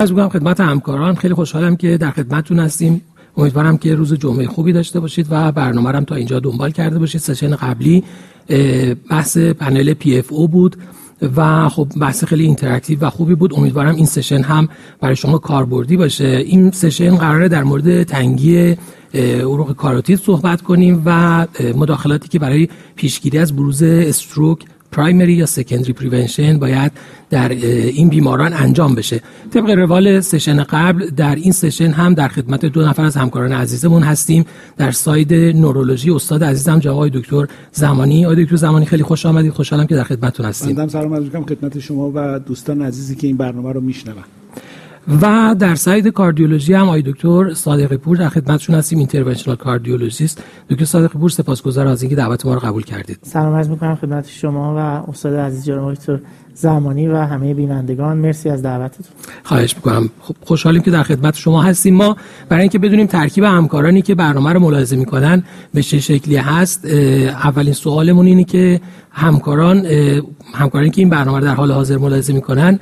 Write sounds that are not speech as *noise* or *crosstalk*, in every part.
از میگم خدمت همکاران. خیلی خوشحالم که در خدمتتون هستیم. امیدوارم که روز جمعه خوبی داشته باشید و برنامه هم تا اینجا دنبال کرده باشید. session قبلی بحث پنل PFO بود و خب بحث خیلی interactive و خوبی بود. امیدوارم این session هم برای شما کاربردی باشه. این session قراره در مورد تنگی عروق کاروتید صحبت کنیم و مداخلاتی که برای پیشگیری از بروز stroke primary یا secondary prevention باید در این بیماران انجام بشه. طبق روال session قبل در این session هم در خدمت دو نفر از همکاران عزیزمون هستیم. در side نورولوژی استاد عزیزم جوای دکتر زمانی. آقای دکتر زمانی خیلی خوش آمدید. خوشحالم که در خدمتتون هستیم. بنده سلام عرض خدمت شما و دوستان عزیزی که این برنامه رو میشنون. و در side کاردیولوژی هم آقای دکتر صادق پور در خدمتشون هستیم interventional cardiologist دکتر صادق پور سپاسگزارم از اینکه دعوت ما رو قبول کردید. سلام عرض می‌کنم خدمت شما و استاد عزیز جناب دکتر زمانی و همه بینندگان. مرسی از دعوتتون. خواهش می‌کنم. خب خوشحالیم که در خدمت شما هستیم. ما برای اینکه بدونیم ترکیب همکارانی که برنامه رو ملاحظه می‌کنن به چه شکلی هست اولین سوالمون اینه که همکاران همکارانی که این برنامه رو در حال حاضر ملاحظه می‌کنن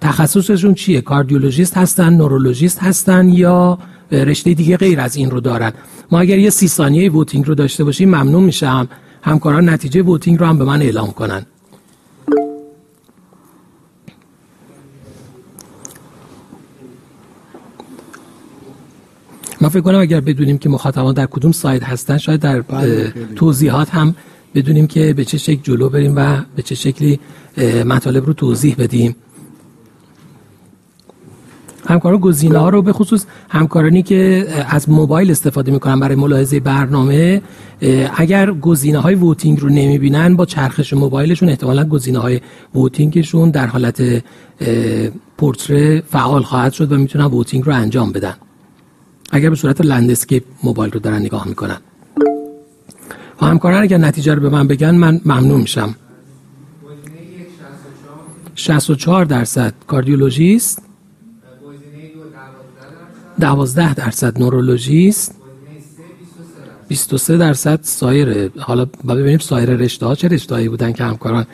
تخصصشون چیه؟ کاردیولوژیست هستن نورولوژیست هستن یا رشته دیگه غیر از این رو دارن؟ ما اگر یه سی ثانیه ووتینگ رو داشته باشیم ممنون میشم. همکاران نتیجه ووتینگ رو هم به من اعلام کنن. ما فکر کنم اگر بدونیم که مخاطبان در کدوم سایت هستن شاید در بله، توضیحات هم بدونیم که به چه شکل جلو بریم و به چه شکلی مطالب رو توضیح بدیم. همکاران گزینه ها رو به خصوص همکارانی که از موبایل استفاده می‌کنن برای ملاحظه برنامه اگر گزینه های voting رو نمی‌بینن با چرخش موبایلشون احتمالا گزینه های voting شون در حالت portrait فعال خواهد شد و می‌تونن voting رو انجام بدن. اگر به صورت landscape موبایل رو دارن نگاه می‌کنن. و همکاران اگر نتیجه رو به من بگن من ممنون میشم. 64 درصد کاردیولوژیست. 12 درصد نورولوژیست 23 درصد سایر حالا با ببینیم سایر رشته ها چه رشته بودن که همکاران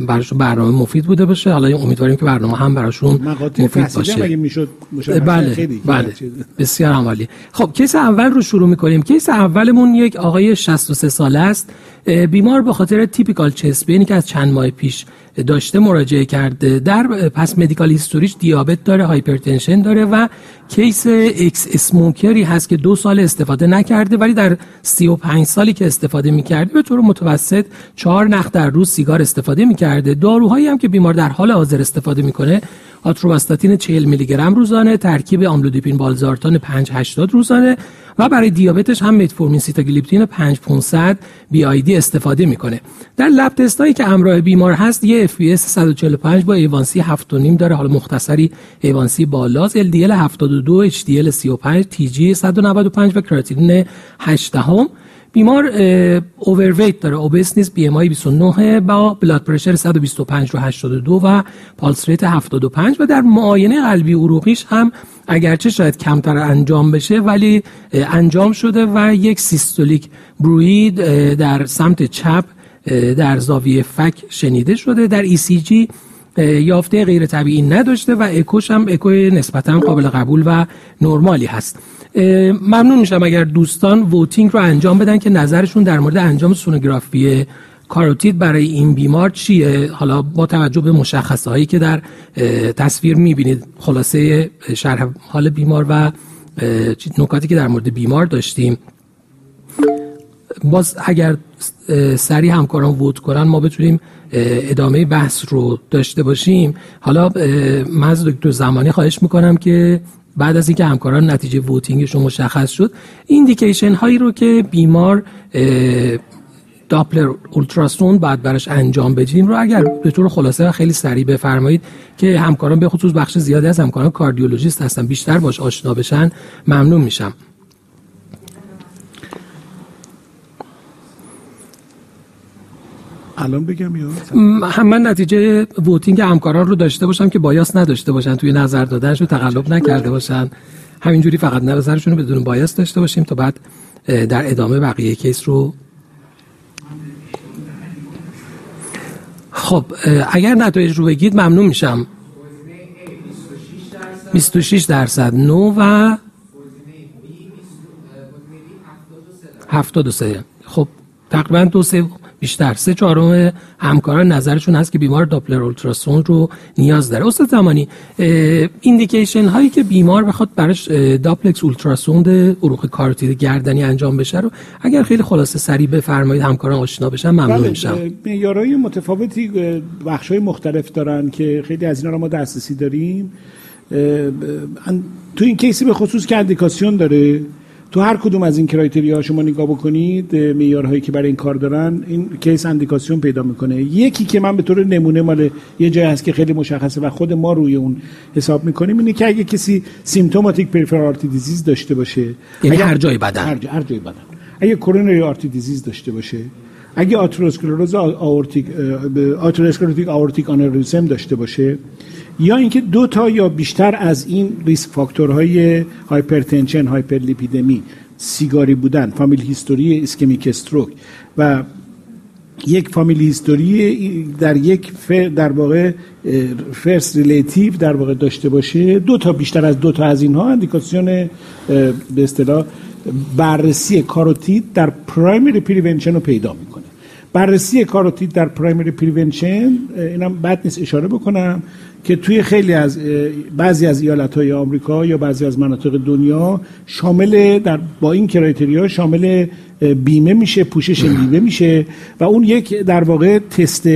براشون برنامه مفید بوده باشه. حالا امیدواریم که برنامه هم براشون مفید باشه. بله بله. بسیار عالی خب case اول رو شروع می‌کنیم. case اولمون یک آقای 63 ساله است. بیمار به خاطر typical chest pain ی که از چند ماه پیش داشته مراجعه کرده. در past medical history ش دیابت داره hypertension داره و case ex-smoker ی هست که دو سال استفاده نکرده ولی در 35 سالی که استفاده می‌کرده به طور متوسط چهار نخ در روز سیگار استفاده می‌کرده. داروهایی هم که بیمار در حال حاضر استفاده می‌کنه آتورواستاتین 40 میلی گرم روزانه ترکیب آملودیپین والزارتان 580 روزانه و برای دیابتش هم متفورمین سیتاگلیپتین 5500 BID استفاده می‌کنه. در lab test ایی که همراه بیمار هست یه FBS 145 با A1C 7.5 داره. حالا مختصری A1C بالاست LDL 72 HDL 35 TG 195 و کراتینین 8 هم بیمار overweight داره. obese نیست BMI 29 با blood pressure 125 رو 82 و pulse rate 75 و در معاینه قلبی عروقیش هم اگرچه شاید کمتر انجام بشه ولی انجام شده و یک systolic bruit در سمت چپ در زاویه فک شنیده شده. در ECG یافته غیر طبیعی نداشته و اکوش هم اکوی نسبتا قابل قبول و نرمالی هست. ممنون میشم اگر دوستان ووتینگ رو انجام بدن که نظرشون در مورد انجام سونوگرافی کاروتید برای این بیمار چیه. حالا با توجه به مشخصه هایی که در تصویر می‌بینید خلاصه شرح حال بیمار و نکاتی که در مورد بیمار داشتیم. باز اگر سری همکاران ووت کنن ما بتونیم ادامه بحث رو داشته باشیم. حالا من از دکتر زمانی خواهش می‌کنم که بعد از اینکه همکاران نتیجه ووتینگشون مشخص شد ایندیکیشن هایی رو که بیمار داپلر اولتراسون بعد براش انجام بدیم رو اگر به طور خلاصه و خیلی سریع بفرمایید که همکاران به خصوص بخش زیادی از همکاران کاردیولوژیست هستن بیشتر باش آشنا بشن ممنون میشم. الان بگم یا؟ هم من نتیجه voting همکاران رو داشته باشم که bias نداشته باشن توی نظر دادنش رو تقلب نکرده باشن. همینجوری فقط نظرشون رو بدون bias داشته باشیم تا بعد در ادامه بقیه case رو. خب اگر نتایج رو بگید ممنون میشم. 26 درصد no و 73 خب تقریبا دو سه بیشتر. سه چهارم همکاران نظرشون هست که بیمار داپلر اولتراسون رو نیاز داره. استاد زمانی ایندیکیشن هایی که بیمار بخواد براش داپلکس اولتراسوند عروق کاروتید گردنی انجام بشه رو اگر خیلی خلاصه سریع بفرمایید همکاران آشنا بشن ممنون بله، میشم. معیارهای متفاوتی بخش مختلف دارن که خیلی از اینا رو ما دسترسی داریم. تو این case ی به خصوص که اندیکاسیون داره تو هر کدوم از این criteria شما نگاه بکنید معیارهایی که برای این کار دارن این case اندیکاسیون پیدا می‌کنه. یکی که من به طور نمونه مال یه جای هست که خیلی مشخصه و خود ما روی اون حساب می‌کنیم اینه که اگه کسی symptomatic peripheral artery disease داشته باشه یعنی هر جای بدن. هر, هر جای بدن. اگه coronary artery disease داشته باشه اگه آتروسکلروز aortic atherosclerotic aortic aneurysm داشته باشه یا اینکه دو تا یا بیشتر از این risk factor های hypertension hyperlipidemia سیگاری بودن family history ischemic stroke و یک family history در یک در واقع first relative در واقع داشته باشه دو تا بیشتر از دو تا از اینها اندیکاسیون به اصطلاح بررسی کاروتید در primary prevention رو پیدا می‌کنه. بررسی کاروتید در primary prevention اینم بد نیست اشاره بکنم که توی خیلی از بعضی از ایالت های آمریکا یا بعضی از مناطق دنیا شامل در با این criteria شامل بیمه میشه پوشش بیمه میشه و اون یک در واقع تست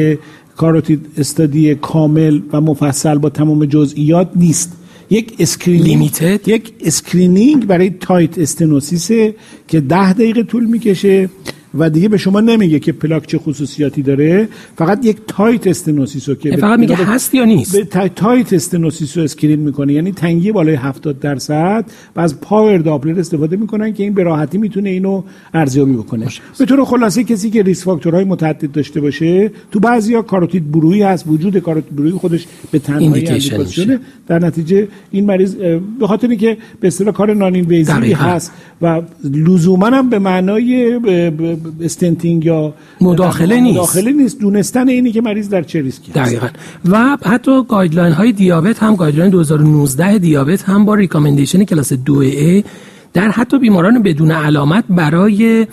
carotid study کامل و مفصل با تمام جزئیات نیست. یک screening یک screening برای tight stenosis ه که ده دقیقه طول می‌کشه. و دیگه به شما نمیگه که پلاک چه خصوصیاتی داره. فقط یک tight stenosis رو که فقط میگه هست یا نیست؟ به tight stenosis رو screen می‌کنه. یعنی تنگی بالای 70 درصد و از power Doppler استفاده می‌کنن که این به راحتی می‌تونه اینو ارزیابی بکنه. به طور خلاصه کسی که risk factor های متعدد داشته باشه تو بعضیا carotid bruit ای هست وجود carotid bruit ای خودش به تنهایی در نتیجه این مریض به خاطر اینکه به اصطلاح کار easy هست و لزوما هم به معنای stenting یا مداخله نیست. مداخله نیست. دونستن اینی که مریض در چه ریسکیه دقیقا. و حتی guideline های دیابت هم guideline 2019 دیابت هم با recommendation class 2A در حتی بیماران بدون علامت برای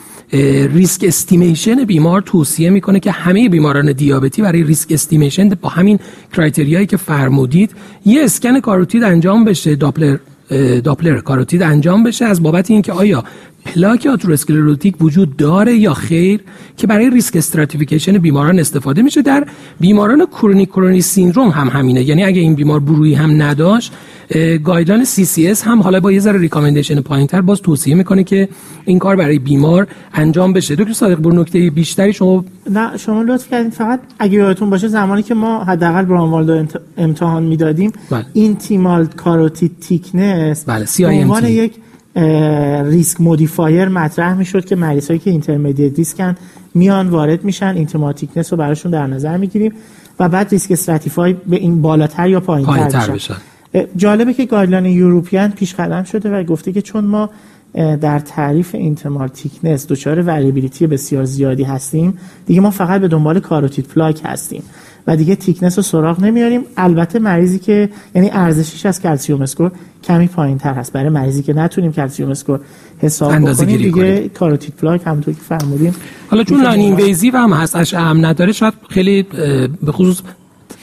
risk estimation بیمار توصیه می‌کنه که همه بیماران دیابتی برای risk estimation با همین criteria یی که فرمودید یه اسکن کاروتید انجام بشه Doppler Doppler carotid انجام بشه از بابت اینکه آیا پلاک آتروسکلروتیک وجود داره یا خیر که برای ریسک استراتیفیکیشن بیماران استفاده میشه در بیماران کرونی کرونی سیندروم هم همینه یعنی اگه این بیمار بروی هم نداشت گایدلاین سی سی اس هم حالا با یه ذره ریکامندیشن پایینتر باز توصیه می‌کنه که این کار برای بیمار انجام بشه دکتر صادق بر نکته بیشتری شما نه شما لطف کردین فقط اگه یادتون باشه زمانی که ما حداقل برانوالدو امتحان می‌دادیم بله. این تیمال کاروتید تیکنس بله. عنوان یک risk modifier مطرح می‌شد که مریض هایی که intermediate risk ن میان وارد میشن intima thickness رو براشون در نظر می‌گیریم و بعد risk stratify به این بالاتر یا پایینتر بشن جالبه که guideline European پیش قدم شده و گفته که چون ما در تعریف intimal thickness دچار variability بسیار زیادی هستیم دیگه ما فقط به دنبال carotid plaque هستیم. و دیگه thickness رو سراغ نمیاریم. البته مریضی که یعنی ارزشش از calcium score کمی پایین تر هست. برای مریضی که نتونیم calcium score حساب بکنیم دیگه carotid plaque همونطور که فرمودیم. حالا چون non-invasive و هم هست اش هم نداره شاید خیلی به خصوص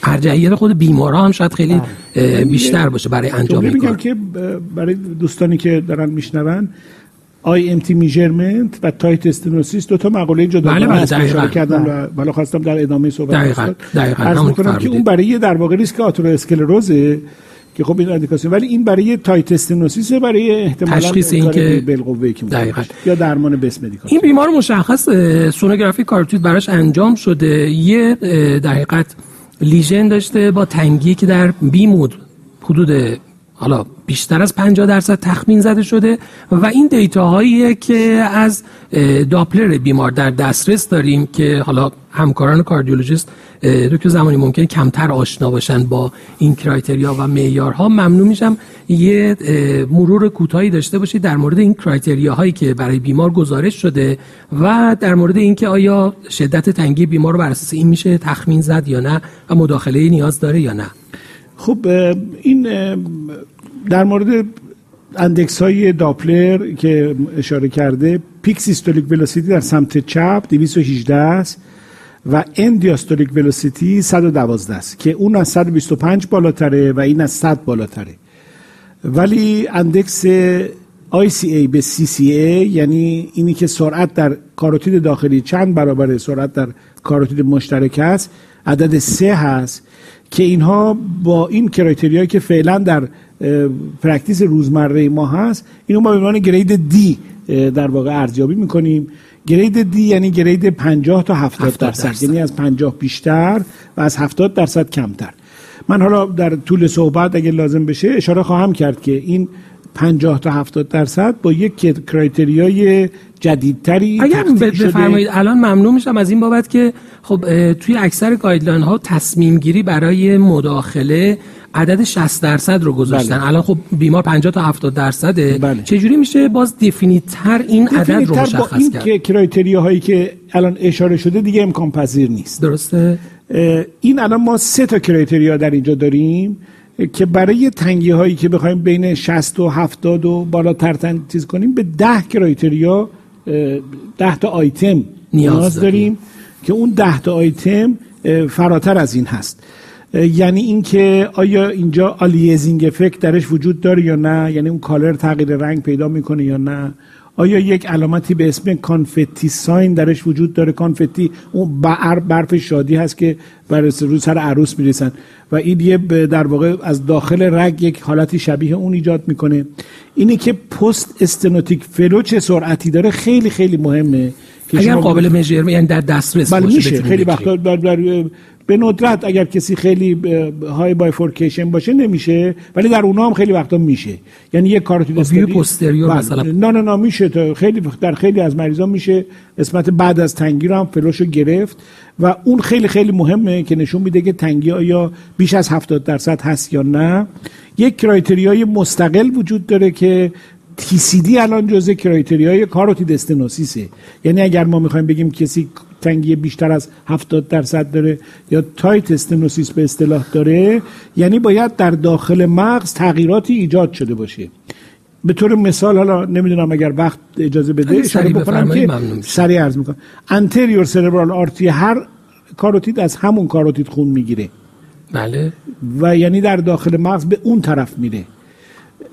ارجحیت خود بیمارا هم شاید خیلی بله. بیشتر باشه برای انجام این کار. که برای دوستانی که دارن میشنون IMT measurement و tight stenosis دو تا مقاله جدا بله بله اشاره کردم و بالا خواستم در ادامه صحبت دقیقاً دقیقاً. که اون برای در واقع ریسک آترواسکلروزه که خب این اندیکاسیون ولی این برای تایت استنوسیس برای احتمالاً تشخیص این که بالقوه که دقیقاً. یا درمان بس مدیکال. این بیمار مشخص سونوگرافی کاروتید براش انجام شده. یه دقیقت لیژن داشته با تنگی که در بیمود حدود حالا بیشتر از 50 درصد تخمین زده شده و این دیتا که از داپلر بیمار در دسترس داریم که حالا همکاران کاردیولوژیست دکتر زمانی ممکنه کمتر آشنا باشن با این criteria و معیارها. ممنون میشم. یه مرور کوتاهی داشته باشید در مورد این criteria هایی که برای بیمار گزارش شده و در مورد اینکه آیا شدت تنگی بیمار رو بر اساس این میشه تخمین زد یا نه و مداخله نیاز داره یا نه. خب این در مورد index های Doppler که اشاره کرده peak systolic velocity در سمت چپ 218 است و end diastolic velocity 112 است که اون از 125 بالاتره و این از 100 بالاتره. ولی index ICA به CCA یعنی اینی که سرعت در کاروتید داخلی چند برابر سرعت در کاروتید مشترک است عدد سه هست. که اینها با این criteria یی که فعلا در practice روزمره ما هست اینو ما به عنوان grade D در واقع ارزیابی می‌کنیم. گرید دی یعنی گرید 50 تا 70 درصد. یعنی از 50 بیشتر و از 70 درصد کمتر. من حالا در طول صحبت اگه لازم بشه اشاره خواهم کرد که این 50 تا 70 درصد با یک کرایتریای جدیدتری اگر بفرمایید الان ممنون میشم از این بابت که خب توی اکثر گایدلاین ها تصمیم گیری برای مداخله عدد 60 درصد رو گذاشتن. بله. الان خب بیمار 50 تا 70 درصده بله. چجوری میشه باز دفینیتر این عدد رو مشخص با این کرد؟ که criteria هایی که الان اشاره شده دیگه امکان پذیر نیست. درسته. این الان ما سه تا criteria در اینجا داریم. که برای تنگی هایی که بخوایم بین 60 و 70 و بالاتر چیز کنیم به 10 criteria 10 تا آیتم نیاز داریم. که اون 10 تا آیتم فراتر از این هست. یعنی اینکه آیا اینجا aliasing effect درش وجود داره یا نه؟ یعنی اون color تغییر رنگ پیدا می‌کنه یا نه؟ آیا یک علامتی به اسم confetti sign درش وجود داره؟ confetti اون برف شادی هست که بر سر عروس می‌رسن و این یه در واقع از داخل رگ یک حالتی شبیه اون ایجاد می‌کنه. اینه که post-stenotic flow چه سرعتی داره خیلی خیلی مهمه اگر قابل measure یعنی در دسترس بله میشه. خیلی وقتا به ندرت اگر کسی خیلی high bifurcation باشه نمیشه ولی در اونها هم خیلی وقتا میشه. یعنی یک کاروتید استری posterior بله. مثلا. نه نه نه میشه تا خیلی در خیلی از مریضا میشه. قسمت بعد از تنگی رو هم flow شو گرفت و اون خیلی خیلی مهمه که نشون میده که تنگی آیا بیش از 70 درصد هست یا نه. یک criteria ی مستقل وجود داره که TCD الان جزء criteria ی carotid stenosis ه یعنی اگر ما می‌خوایم بگیم کسی تنگی بیشتر از 70 درصد داره یا tight stenosis به اصطلاح داره یعنی باید در داخل مغز تغییراتی ایجاد شده باشه. به طور مثال حالا نمی‌دونم اگر وقت اجازه بده اشاره بکنم که سریع عرض می‌کنم. انتریور سربرال آرتی هر کاروتید از همون کاروتید خون می‌گیره. بله. و یعنی در داخل مغز به اون طرف میره.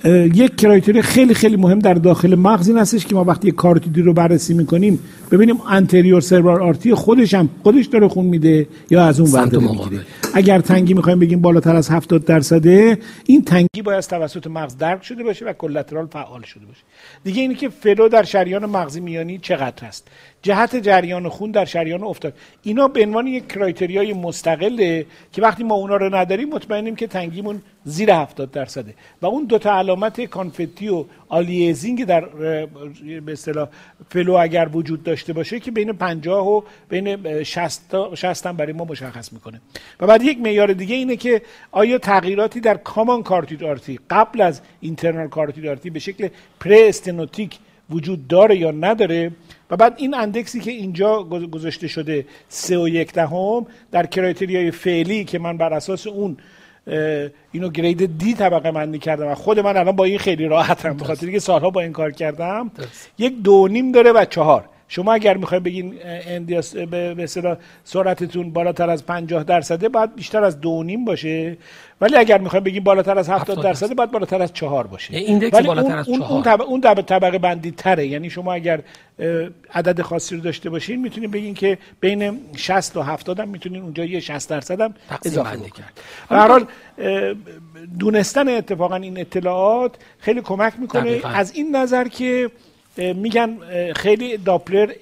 یک کرایتری خیلی خیلی مهم در داخل مغز این هستش که ما وقتی یک کارتیدی رو بررسی می‌کنیم ببینیم انتریور سربرال آرتی خودش هم خودش داره خون میده یا از اون ور می‌گیره. اگر تنگی می‌خوایم بگیم بالاتر از 70 درصده این تنگی باید توسط مغز درک شده باشه و collateral فعال شده باشه. دیگه اینی که flow در شریان مغزی میانی چقدر هست؟ جهت جریان خون در شریان ophthalmic. اینا به عنوان یک criteria ی مستقله که وقتی ما اونا رو نداریم مطمئنیم که تنگیمون زیر 70 درصده. و اون دو تا علامت confetti و aliasing در به اصطلاح flow اگر وجود داشته باشه که بین 50 و بین 60 60 هم برای ما مشخص می‌کنه. و بعد یک معیار دیگه اینه که آیا تغییراتی در کامان کارتید آرتی قبل از اینترنال کارتید آرتی به شکل پری استنوتیک وجود داره یا نداره؟ و بعد این اندکسی که اینجا گذاشته شده سه و یک دهم در کرایتریای فعلی که من بر اساس اون اینو گرید دی طبقه بندی کردم و خود من الان با این خیلی راحتم بخاطر که سالها با این کار کردم یک دو نیم داره و چهار. شما اگر می‌خواید بگین اندیاس به اصطلاح سرعتتون بالاتر از 50 درصده باید بیشتر از دو نیم باشه. ولی اگر می‌خوایم بگیم بالاتر از 70 درصد باید بالاتر از چهار باشه. ایندکس ولی بالاتر اون از چهار. اون طبقه, اون طبقه بندی تره. یعنی شما اگر عدد خاصی رو داشته باشین می‌تونید بگین که بین 60 و 70 هم می‌تونین اونجا یه 60 درصد هم اضافه کرد. هر حال دونستن اتفاقا این اطلاعات خیلی کمک می‌کنه. از این نظر که میگن خیلی داپلر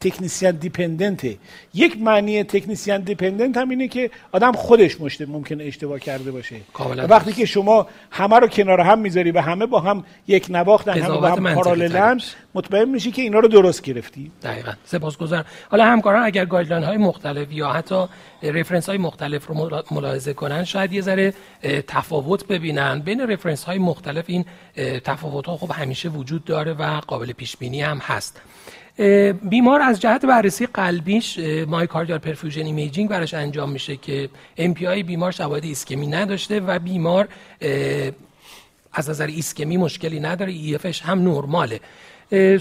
technician dependent ه. یک معنی technician dependent هم اینه که آدم خودش مشته ممکنه اشتباه کرده باشه. وقتی که شما همه رو کنار هم می‌ذاری و همه با هم یک نواختن همه با هم parallel ن مطمئن میشی که اینا رو درست گرفتی. دقیقا. سپاسگزارم. حالا همکاران اگر guideline های مختلف یا حتی reference های مختلف رو ملاحظه کنن شاید یه ذره تفاوت ببینن. بین reference های مختلف این تفاوت ها خب همیشه وجود داره و قابل پیش بینی هم هست. بیمار از جهت بررسی قلبیش myocardial perfusion imaging براش انجام میشه که ام بیمار شواهد ایسکمی نداشته و بیمار از نظر ایسکمی مشکلی نداره EF ش هم نرماله.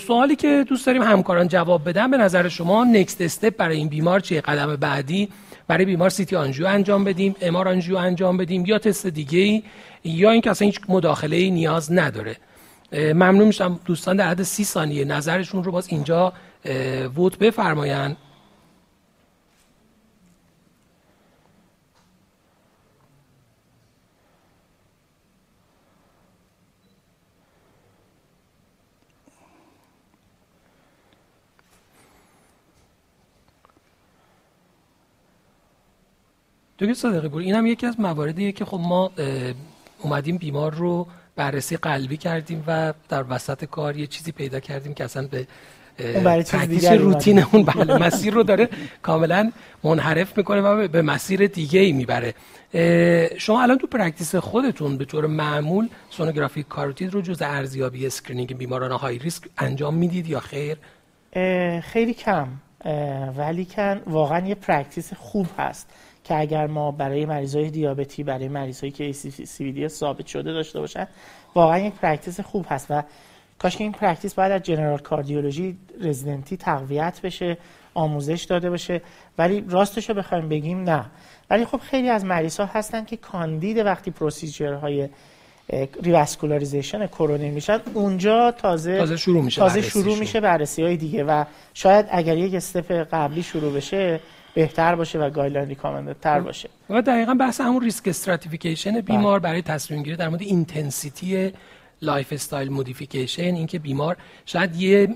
سوالی که دوست داریم همکاران جواب بدن به نظر شما next step برای این بیمار چیه؟ قدم بعدی برای بیمار سیتی آنژیو انجام بدیم امار آنژیو انجام بدیم یا تست دیگه ای یا اینکه اصلا هیچ مداخله ای نیاز نداره. ممنون میشم دوستان در حد سی ثانیه. نظرشون رو باز اینجا ووت بفرمایند. دکتر صادقی پور این هم یکی از مواردیه که خب ما اومدیم بیمار رو بررسی قلبی کردیم و در وسط کار یه چیزی پیدا کردیم که اصلا به practice روتین اون بله مسیر رو داره کاملا منحرف می‌کنه و به مسیر دیگه ای می‌بره شما الان تو practice خودتون به طور معمول سونوگرافی کاروتید رو جز ارزیابی screening بیماران high risk انجام می‌دید یا خیر؟ خیلی کم. ولیکن واقعا یه practice خوب هست. که اگر ما برای مریضای دیابتی برای مریضایی که CAD ثابت شده داشته باشن واقعا یک practice خوب هست و کاش که این practice باید از general cardiology رزیدنتی تقویت بشه آموزش داده باشه. ولی راستش رو بخوایم بگیم نه. ولی خب خیلی از مریض ها هستن که کاندید وقتی procedure های revascularization coronary میشن اونجا تازه تازه شروع میشه تازه شروع میشه بررسی های دیگه و شاید اگر یک step قبلی شروع بشه بهتر باشه و guideline recommended تر باشه. و دقیقا بحث همون risk stratification بیمار برای تصمیم گیری در مورد intensity lifestyle modification اینکه بیمار شاید یه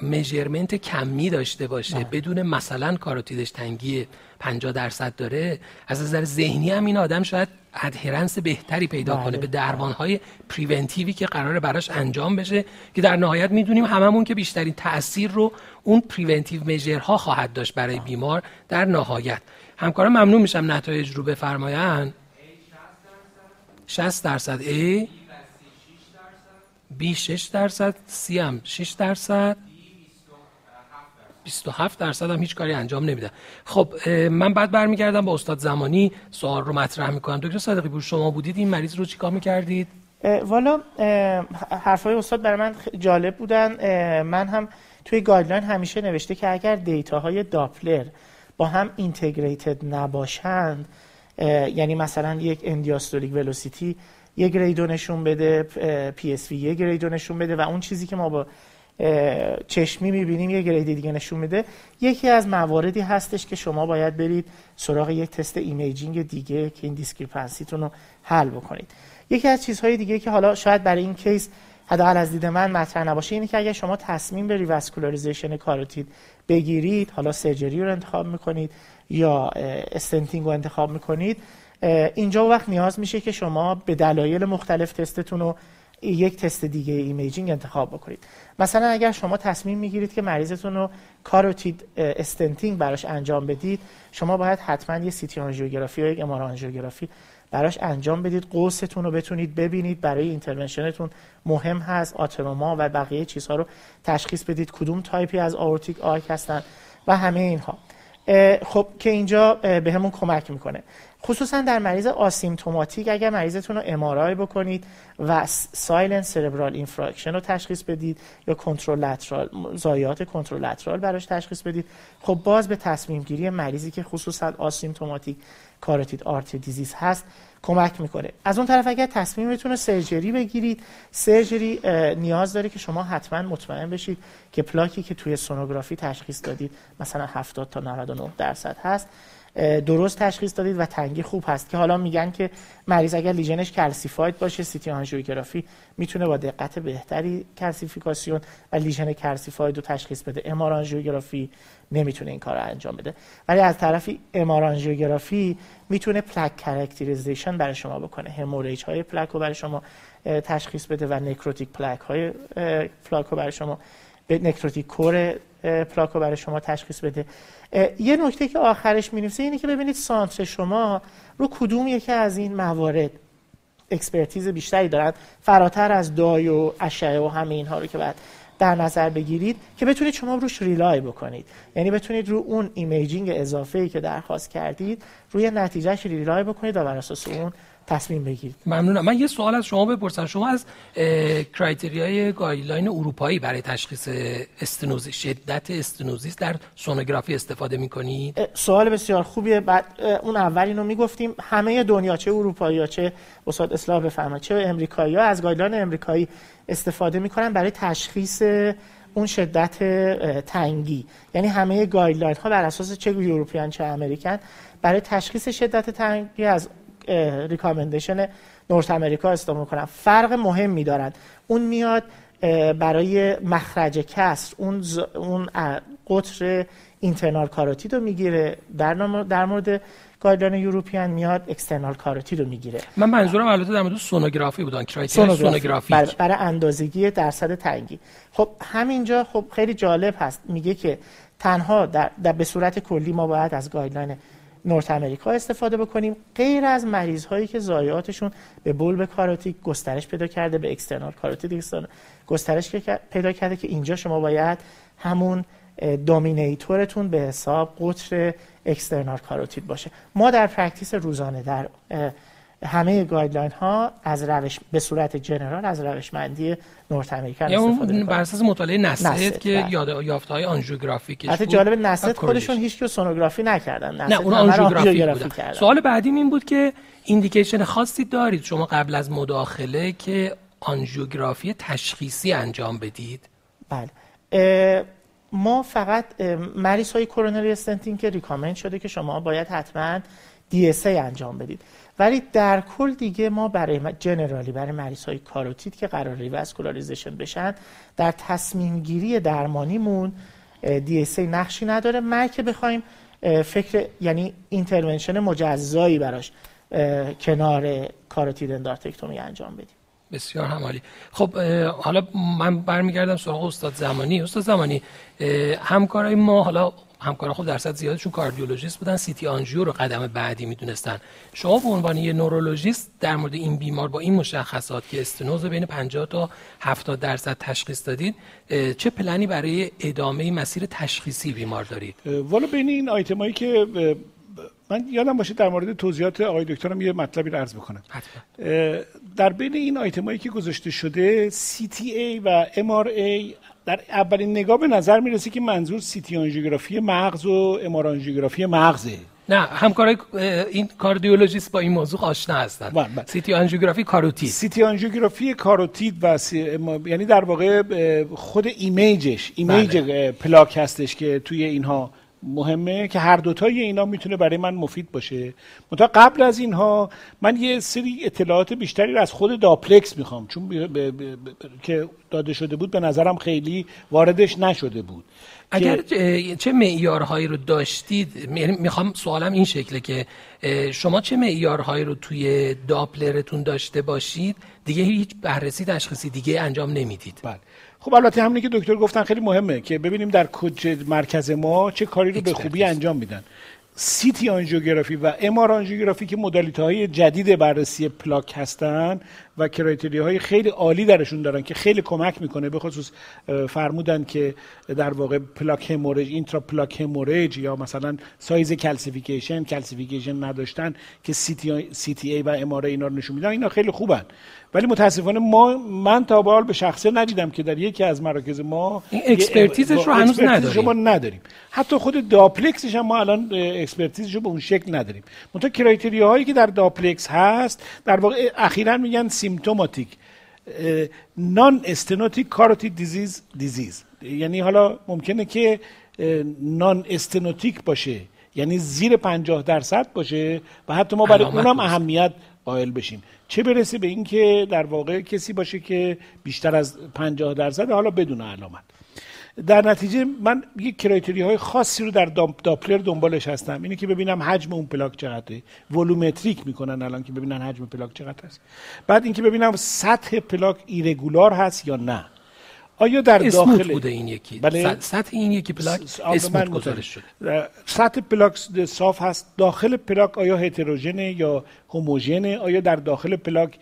measurement کمی داشته باشه. نه. بدون مثلا کاروتیدش تنگی 50 درصد داره از نظر ذهنی هم این آدم شاید adherence بهتری پیدا بله. کنه به های پریونتیوی که قراره براش انجام بشه که در نهایت می‌دونیم هممون که بیشترین تاثیر رو اون پریونتیو میجرها خواهد داشت برای بیمار در نهایت. همکاران ممنون میشم نتایج رو بفرمایند. 60 درصد. A B 6 درصد. C هم. 6 درصد. 27 درصد هم هیچ کاری انجام نمیده خب من بعد برمیگردم با استاد زمانی سوال رو مطرح می‌کنم. دکتر صادقی پور شما بودید؟ این مریض رو چیکار می‌کردید؟ والا حرفای استاد برای من جالب بودن. من هم توی guideline همیشه نوشته که اگر data های داپلر با هم integrated نباشند یعنی مثلا یک end diastolic velocity یک grade و نشون بده PSV یک grade و نشون بده و اون چیزی که ما با چشمی می‌بینیم یه grade دیگه نشون میده. یکی از مواردی هستش که شما باید برید سراغ یک تست imaging دیگه که این discrepancy تون رو حل بکنید. یکی از چیزهای دیگه که حالا شاید برای این case حداقل از دید من مطرح نباشه اینه که اگر شما تصمیم به revascularization کاروتید بگیرید حالا surgery رو انتخاب می‌کنید یا stenting رو انتخاب می‌کنید اینجا وقت نیاز میشه که شما به دلایل مختلف تستتون رو یک تست دیگه imaging انتخاب بکنید. مثلا اگر شما تصمیم می‌گیرید که مریضتون رو carotid stenting براش انجام بدید شما باید حتما یه CT آنژیوگرافی یا یک MR آنژیوگرافی براش انجام بدید قوستون رو بتونید ببینید برای intervention تون مهم هست آتروما و بقیه چیزها رو تشخیص بدید کدوم تایپی از aortic arch هستن و همه اینها. خب که اینجا به کمک می‌کنه. خصوصا در مریض asymptomatic اگر مریضتون رو MRI بکنید و silent cerebral infarction رو تشخیص بدید یا contralateral ضایعات contralateral براش تشخیص بدید. خب باز به تصمیم گیری مریضی که خصوصا asymptomatic carotid artery disease هست کمک می‌کنه. از اون طرف اگر تصمیمتون رو surgery بگیرید surgery نیاز داره که شما حتما مطمئن بشید که پلاکی که توی سونوگرافی تشخیص دادید مثلا 70 تا 99 درصد هست. درست تشخیص دادید و تنگی خوب هست که حالا میگن که مریض اگر lesion ش calcified باشه CT آنژیوگرافی می‌تونه با دقت بهتری کلسیفیکاسیون و lesion calcified رو تشخیص بده. MR آنژیوگرافی نمی‌تونه این کار انجام بده. ولی از طرفی MR آنژیوگرافی می‌تونه plaque characterization برای شما بکنه. hemorrhage های پلک رو برای شما تشخیص بده و necrotic plaque های پلاک رو برای شما به necrotic core پلاک رو برای شما تشخیص بده. یه نکته که آخرش می اینه که ببینید center شما رو کدوم یکی از این موارد expertise بیشتری دارن؟ فراتر از dye و اشعه و همه اینها رو که بعد در نظر بگیرید که بتونید شما روش rely بکنید. یعنی بتونید رو اون imaging اضافه ای که درخواست کردید روی نتیجهش rely بکنید و بر اساس اون تصمیم بگیرید. ممنونم. من یه سوال از شما بپرسم. شما از criteria ی guideline اروپایی برای تشخیص stenosis شدت stenosis در سونوگرافی استفاده می‌کنید؟ سوال بسیار خوبیه. بعد اون اول اینو می‌گفتیم همه دنیا چه اروپایی چه استاد اصلاح بفرمایید چه امریکایی ها از guideline امریکایی استفاده می‌کنن برای تشخیص اون شدت تنگی. یعنی همه guideline ها بر اساس چه European چه American برای تشخیص شدت تنگی از recommendation North America استفاده می‌کنن. فرق مهمی دارن. اون میاد برای مخرج کسر اون اون قطر internal carotid رو می‌گیره. در, در مورد guideline European میاد external carotid رو می‌گیره. من منظورم البته در مورد سونوگرافی بود سونوگرافی. برای, برای اندازه‌گیری درصد تنگی. خب همینجا خب خیلی جالب هست. میگه که تنها در, در به صورت کلی ما باید از guideline North America استفاده بکنیم. غیر از مریض هایی که ضایعاتشون به bulb carotid گسترش پیدا کرده به external carotid گسترش پیدا کرده که اینجا شما باید همون denominator تون به حساب قطر external carotid باشه. ما در practice روزانه در همه guideline ها از روش به صورت general از روشمندی North American یا اون بر اساس مطالعه NASCET که بله. یاد یافته های angiographic ش بود جالب NASCET خودشون هیچ که سونوگرافی نکردن. نه اون آنژیوگرافی کردن. سوال بعدی این بود که indication خاصی دارید. شما قبل از مداخله که آنژیوگرافی تشخیصی انجام بدید. بله. ما فقط مریض های coronary stenting که recommend شده که شما باید حتما DSA انجام بدید. ولی در کل دیگه ما برای generally برای مریض های کاروتید که قرار revascularization بشن در تصمیم گیری درمانیمون DSA نقشی نداره. ما که بخوایم فکر یعنی intervention مجزایی براش کنار carotid endarterectomy انجام بدیم. بسیار همالی. خب حالا من برمیگردم سراغ استاد زمانی. استاد زمانی همکارای ما حالا همکاران خب درصد زیادشون کاردیولوژیست بودن. سیتی آنژیو رو قدم بعدی می‌دونستن. شما به عنوان یه نورولوژیست در مورد این بیمار با این مشخصات که استنوز بین 50 تا 70 درصد تشخیص دادید چه پلنی برای ادامه مسیر تشخیصی بیمار دارید؟ والا بین این آیتمایی که من یادم باشه در مورد توضیحات آقای دکترم یه مطلبی رو عرض بکنم. در بین این آیتمایی که گذاشته شده CTA و MRA در اولین نگاه به نظر می‌رسه که منظور CT آنژیوگرافی مغز و MR آنژیوگرافی مغزه نه همکارای این کاردیولوژیست با این موضوع آشنا هستن بله، بله. CT آنژیوگرافی کاروتید CT آنژیوگرافی کاروتید و یعنی در واقع خود image ش image بله. پلاک هستش که توی اینها مهمه که هر دوتای اینا می‌تونه برای من مفید باشه. منتها قبل از اینها من یه سری اطلاعات بیشتری رو از خود داپلکس می‌خوام. چون که داده شده بود به نظرم خیلی واردش نشده بود. اگر چه معیارهایی رو داشتید؟ یعنی می‌خوام سوالم این شکله که شما چه معیارهایی رو توی داپلرتون داشته باشید؟ دیگه هیچ بررسی تشخیصی دیگه انجام نمی‌دید. بله. خب البته همینی که دکتر گفتن خیلی مهمه که ببینیم در کجا مرکز ما چه کاری رو به خوبی انجام میدن. CT آنژیوگرافی و MR آنژیوگرافی که مدالیته های جدید بررسی پلاک هستن و criteria های خیلی عالی درشون دارن که خیلی کمک می‌کنه به خصوص فرمودن که در واقع plaque hemorrhage intraplaque hemorrhage یا مثلا سایز calcification calcification نداشتن که CTA و MR اینا رو نشون میدن. اینا خیلی خوبن. ولی متاسفانه ما من تا به حال به شخصه ندیدم که در یکی از مراکز ما این expertise ش رو هنوز نداریم. ما نداریم. حتی خود داپلکسش هم ما الان expertise ش رو به اون شکل نداریم. منتها criteria هایی که در داپلکس هست در واقع اخیرا میگن symptomatic non-stenotic carotid disease disease یعنی حالا ممکنه که non-stenotic باشه. یعنی زیر 50 درصد باشه و حتی ما برای اونم اهمیت قائل بشیم. چه برسه به اینکه در واقع کسی باشه که بیشتر از 50 درصد حالا بدون علامت. در نتیجه من یک criteria های خاصی رو در داپلر دنبالش هستم. اینه که ببینم حجم اون پلاک چقدره. volumetric می‌کنن الان که ببینن حجم پلاک چقدر هست. بعد اینکه ببینم سطح پلاک irregular هست یا نه. آیا در داخل بوده این یکی. بله. سطح این یکی پلاک smooth گزارش شده. سطح پلاک صاف هست. داخل پلاک آیا هتروژنه یا هوموژنه؟ آیا در داخل پلاک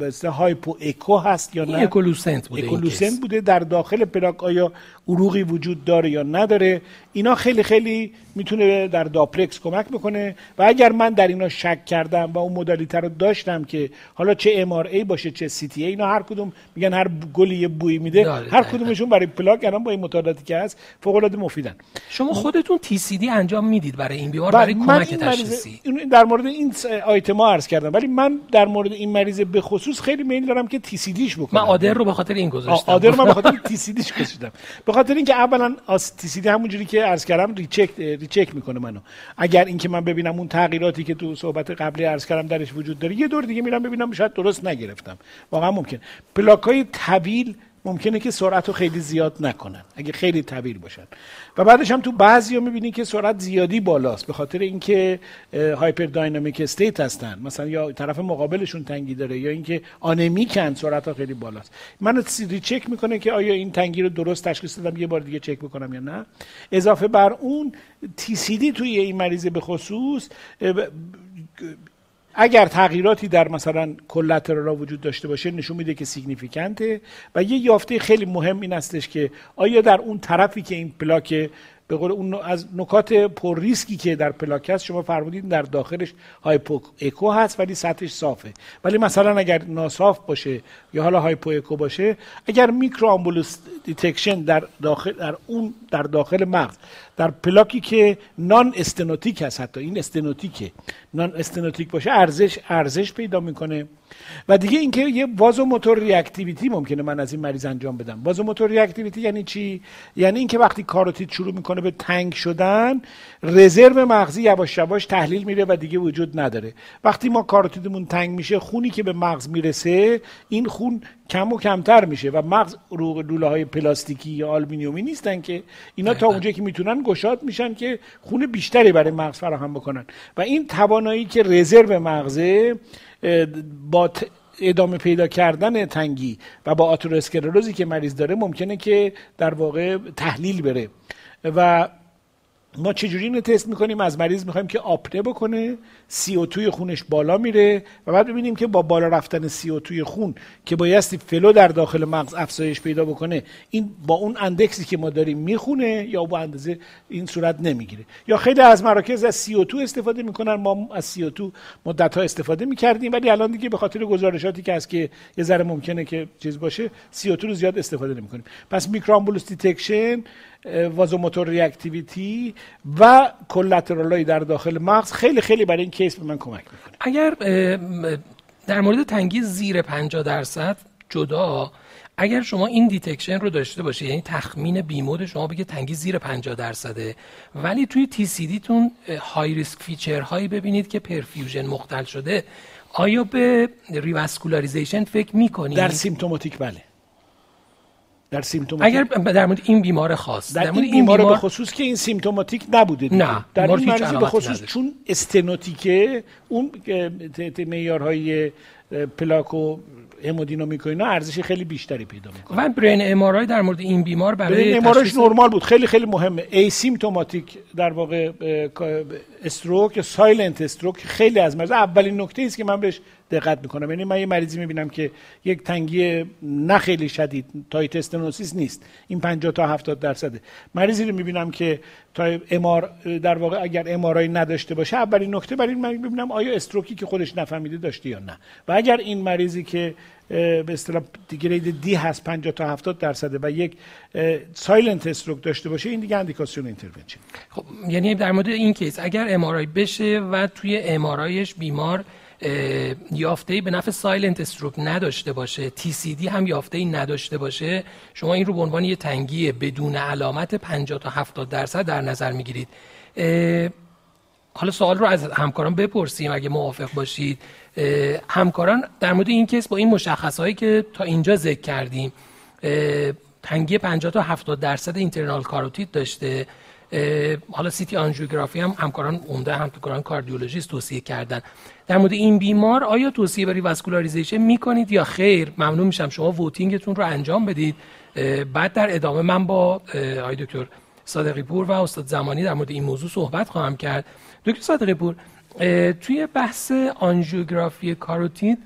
مثل hypoecho هست یا نه؟ echolucent بوده echolucent بوده. در داخل پلاک آیا عروقی وجود داره یا نداره؟ اینا خیلی خیلی می‌تونه در داپلکس کمک بکنه. و اگر من در اینا شک کردم و اون مدالیته رو داشتم که حالا چه MRA باشه چه CT اینا هر کدوم میگن هر گلی یه بوی میده هر کدومشون برای پلاک الان با این مطالعاتی که هست فوق العاده مفیدن. شما خودتون TCD انجام می‌دید برای این بیمار برای کمک تشخیصی. در مورد این آیتما عرض کردم ولی من در مورد این مریض به خصوص خیلی میل دارم که تی سی دیش بکنم. من آدر رو به خاطر این گذاشتم. آدر من به خاطر تی سی دیش گذاشتم به خاطر اینکه اولا تی سی دی همونجوری که عرض کردم ریچک ریچک می‌کنه منو. اگر اینکه من ببینم اون تغییراتی که تو صحبت قبلی عرض کردم درش وجود داره یه دور دیگه میرم ببینم شاید درست نگرفتم. واقعا ممکن. پلاک های طویل ممکنه که سرعت رو خیلی زیاد نکنن اگه خیلی طویل باشن. و بعدش هم تو بعضی ها می‌بینی که سرعت زیادی بالاست به خاطر اینکه hyperdynamic state هستن. مثلا یا طرف مقابلشون تنگی داره یا اینکه آنمیکن سرعت ها خیلی بالاست. من recheck می‌کنه که آیا این تنگی رو درست تشخیص دادم یه بار دیگه چک بکنم یا نه. اضافه بر اون TCD توی این مریض به خصوص اگر تغییراتی در مثلا collateral وجود داشته باشه نشون میده که significant ه و یه یافته خیلی مهم این هستش که آیا در اون طرفی که این پلاک به قول اون از نکات پر ریسکی که در پلاک هست شما فرمودید در داخلش hypoecho هست ولی سطحش صافه. ولی مثلا اگر ناصاف باشه یا حالا hypoecho باشه اگر microembolus detection در داخل در اون در داخل مغز در پلاکی که non-stenotic هست حتی این stenotic ه non-stenotic باشه ارزش ارزش پیدا می‌کنه. و دیگه اینکه یه vasomotor reactivity ممکنه من از این مریض انجام بدم. vasomotor reactivity یعنی چی؟ یعنی اینکه وقتی کاروتید شروع می‌کنه به تنگ شدن رزرو مغزی یواش یواش تحلیل میره و دیگه وجود نداره. وقتی ما کاروتیدمون تنگ میشه خونی که به مغز می‌رسه این خون کم و کمتر میشه و مغز رو لوله های پلاستیکی یا آلومینیومی نیستن که اینا تا اونجایی که می‌تونن گشاد میشن که خون بیشتری برای مغز فراهم بکنن. و این توانایی که رزرو مغزه با ادامه پیدا کردن تنگی و با آتروسکلروزی که مریض داره ممکنه که در واقع تحلیل بره. و ما چجوری اینو تست می‌کنیم؟ از مریض می‌خوایم که آپنه بکنه CO2 ی خونش بالا میره و بعد ببینیم که با بالا رفتن CO2 ی خون که بایستی flow در داخل مغز افزایش پیدا بکنه این با اون index ی که ما داریم می‌خونه یا با اندازه این صورت نمی‌گیره. یا خیلی از مراکز از سی استفاده می‌کنن ما از سی مدت ها استفاده می‌کردیم ولی الان دیگه به خاطر گزارشاتی که هست که یه ذره ممکنه که چیز باشه سی رو زیاد استفاده نمی‌کنیم. پس microembolus detection vasomotor reactivity و collateral ای در داخل مغز. خیلی خیلی برای این case به من کمک می‌کنه. اگر در مورد تنگی زیر 50 درصد جدا اگر شما این detection رو داشته باشید یعنی تخمین B-mode شما بگه تنگی زیر 50 درصده. ولی توی TCD تون high risk feature هایی ببینید که perfusion مختل شده آیا به revascularization فکر می‌کنید در symptomatic بله. در symptomatic اگر در مورد این بیمار خاص در, این, بیمار, بیمار به خصوص که این symptomatic نبوده دیگه. نه در این مریض به خصوص چون stenotic ه اون معیارهای پلاک و hemodynamic و اینا ارزش خیلی بیشتری پیدا می‌کنه. و brain MRI در مورد این بیمار برای brain MRI نرمال بود. خیلی خیلی مهمه. asymptomatic در واقع stroke silent stroke خیلی از مریض اولین نکته است که من بهش دقت می‌کنم. یعنی من یه مریضی می‌بینم که یک تنگی نه خیلی شدید tight stenosis نیست. این 50 تا 70 درصده. مریضی رو می‌بینم که تا MR در واقع اگر MRI نداشته باشه اولین نکته برای این مریض ببینم آیا stroke ی که خودش نفهمیده داشته یا نه. و اگر این مریضی که به اصطلاح grade D هست 50 تا 70 درصده و یک silent stroke داشته باشه این دیگه اندیکاسیون intervention خب یعنی در مورد این case اگر MRI بشه و توی MRI ش بیمار یافته به نفع silent stroke نداشته باشه TCD هم یافته ای نداشته باشه شما این رو به عنوان یه تنگی بدون علامت 50 تا 70 درصد در نظر می‌گیرید. حالا سوال رو از همکاران بپرسیم اگه موافق باشید. همکاران در مورد این case با این مشخص هایی که تا اینجا ذکر کردیم تنگی 50 تا 70 درصد internal carotid داشته. حالا CT آنژیوگرافی هم همکاران عمده همکاران کاردیولوژیست توصیه کردن. در مورد این بیمار آیا توصیه به revascularization می‌کنید یا خیر؟ ممنون میشم. شما voting تون رو انجام بدید. بعد در ادامه من با آقای دکتر صادقی پور و استاد زمانی در مورد این موضوع صحبت خواهم کرد. دکتر صادقی پور توی بحث آنژیوگرافی کاروتید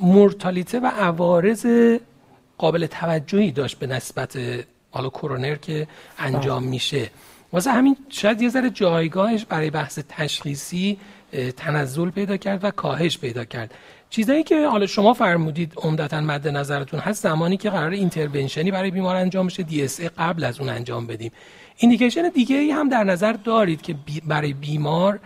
مورتالیته و عوارض قابل توجهی داشت به نسبت حالا کرونر که انجام بله. میشه. واسه همین شاید یه ذره جایگاهش برای بحث تشخیصی تنزل پیدا کرد و کاهش پیدا کرد. چیزایی که حالا شما فرمودید عمدتا مد نظرتون هست زمانی که قرار اینترونشنی برای بیمار انجام بشه دی قبل از اون انجام بدیم. indication دیگه ای هم در نظر دارید که برای بیمار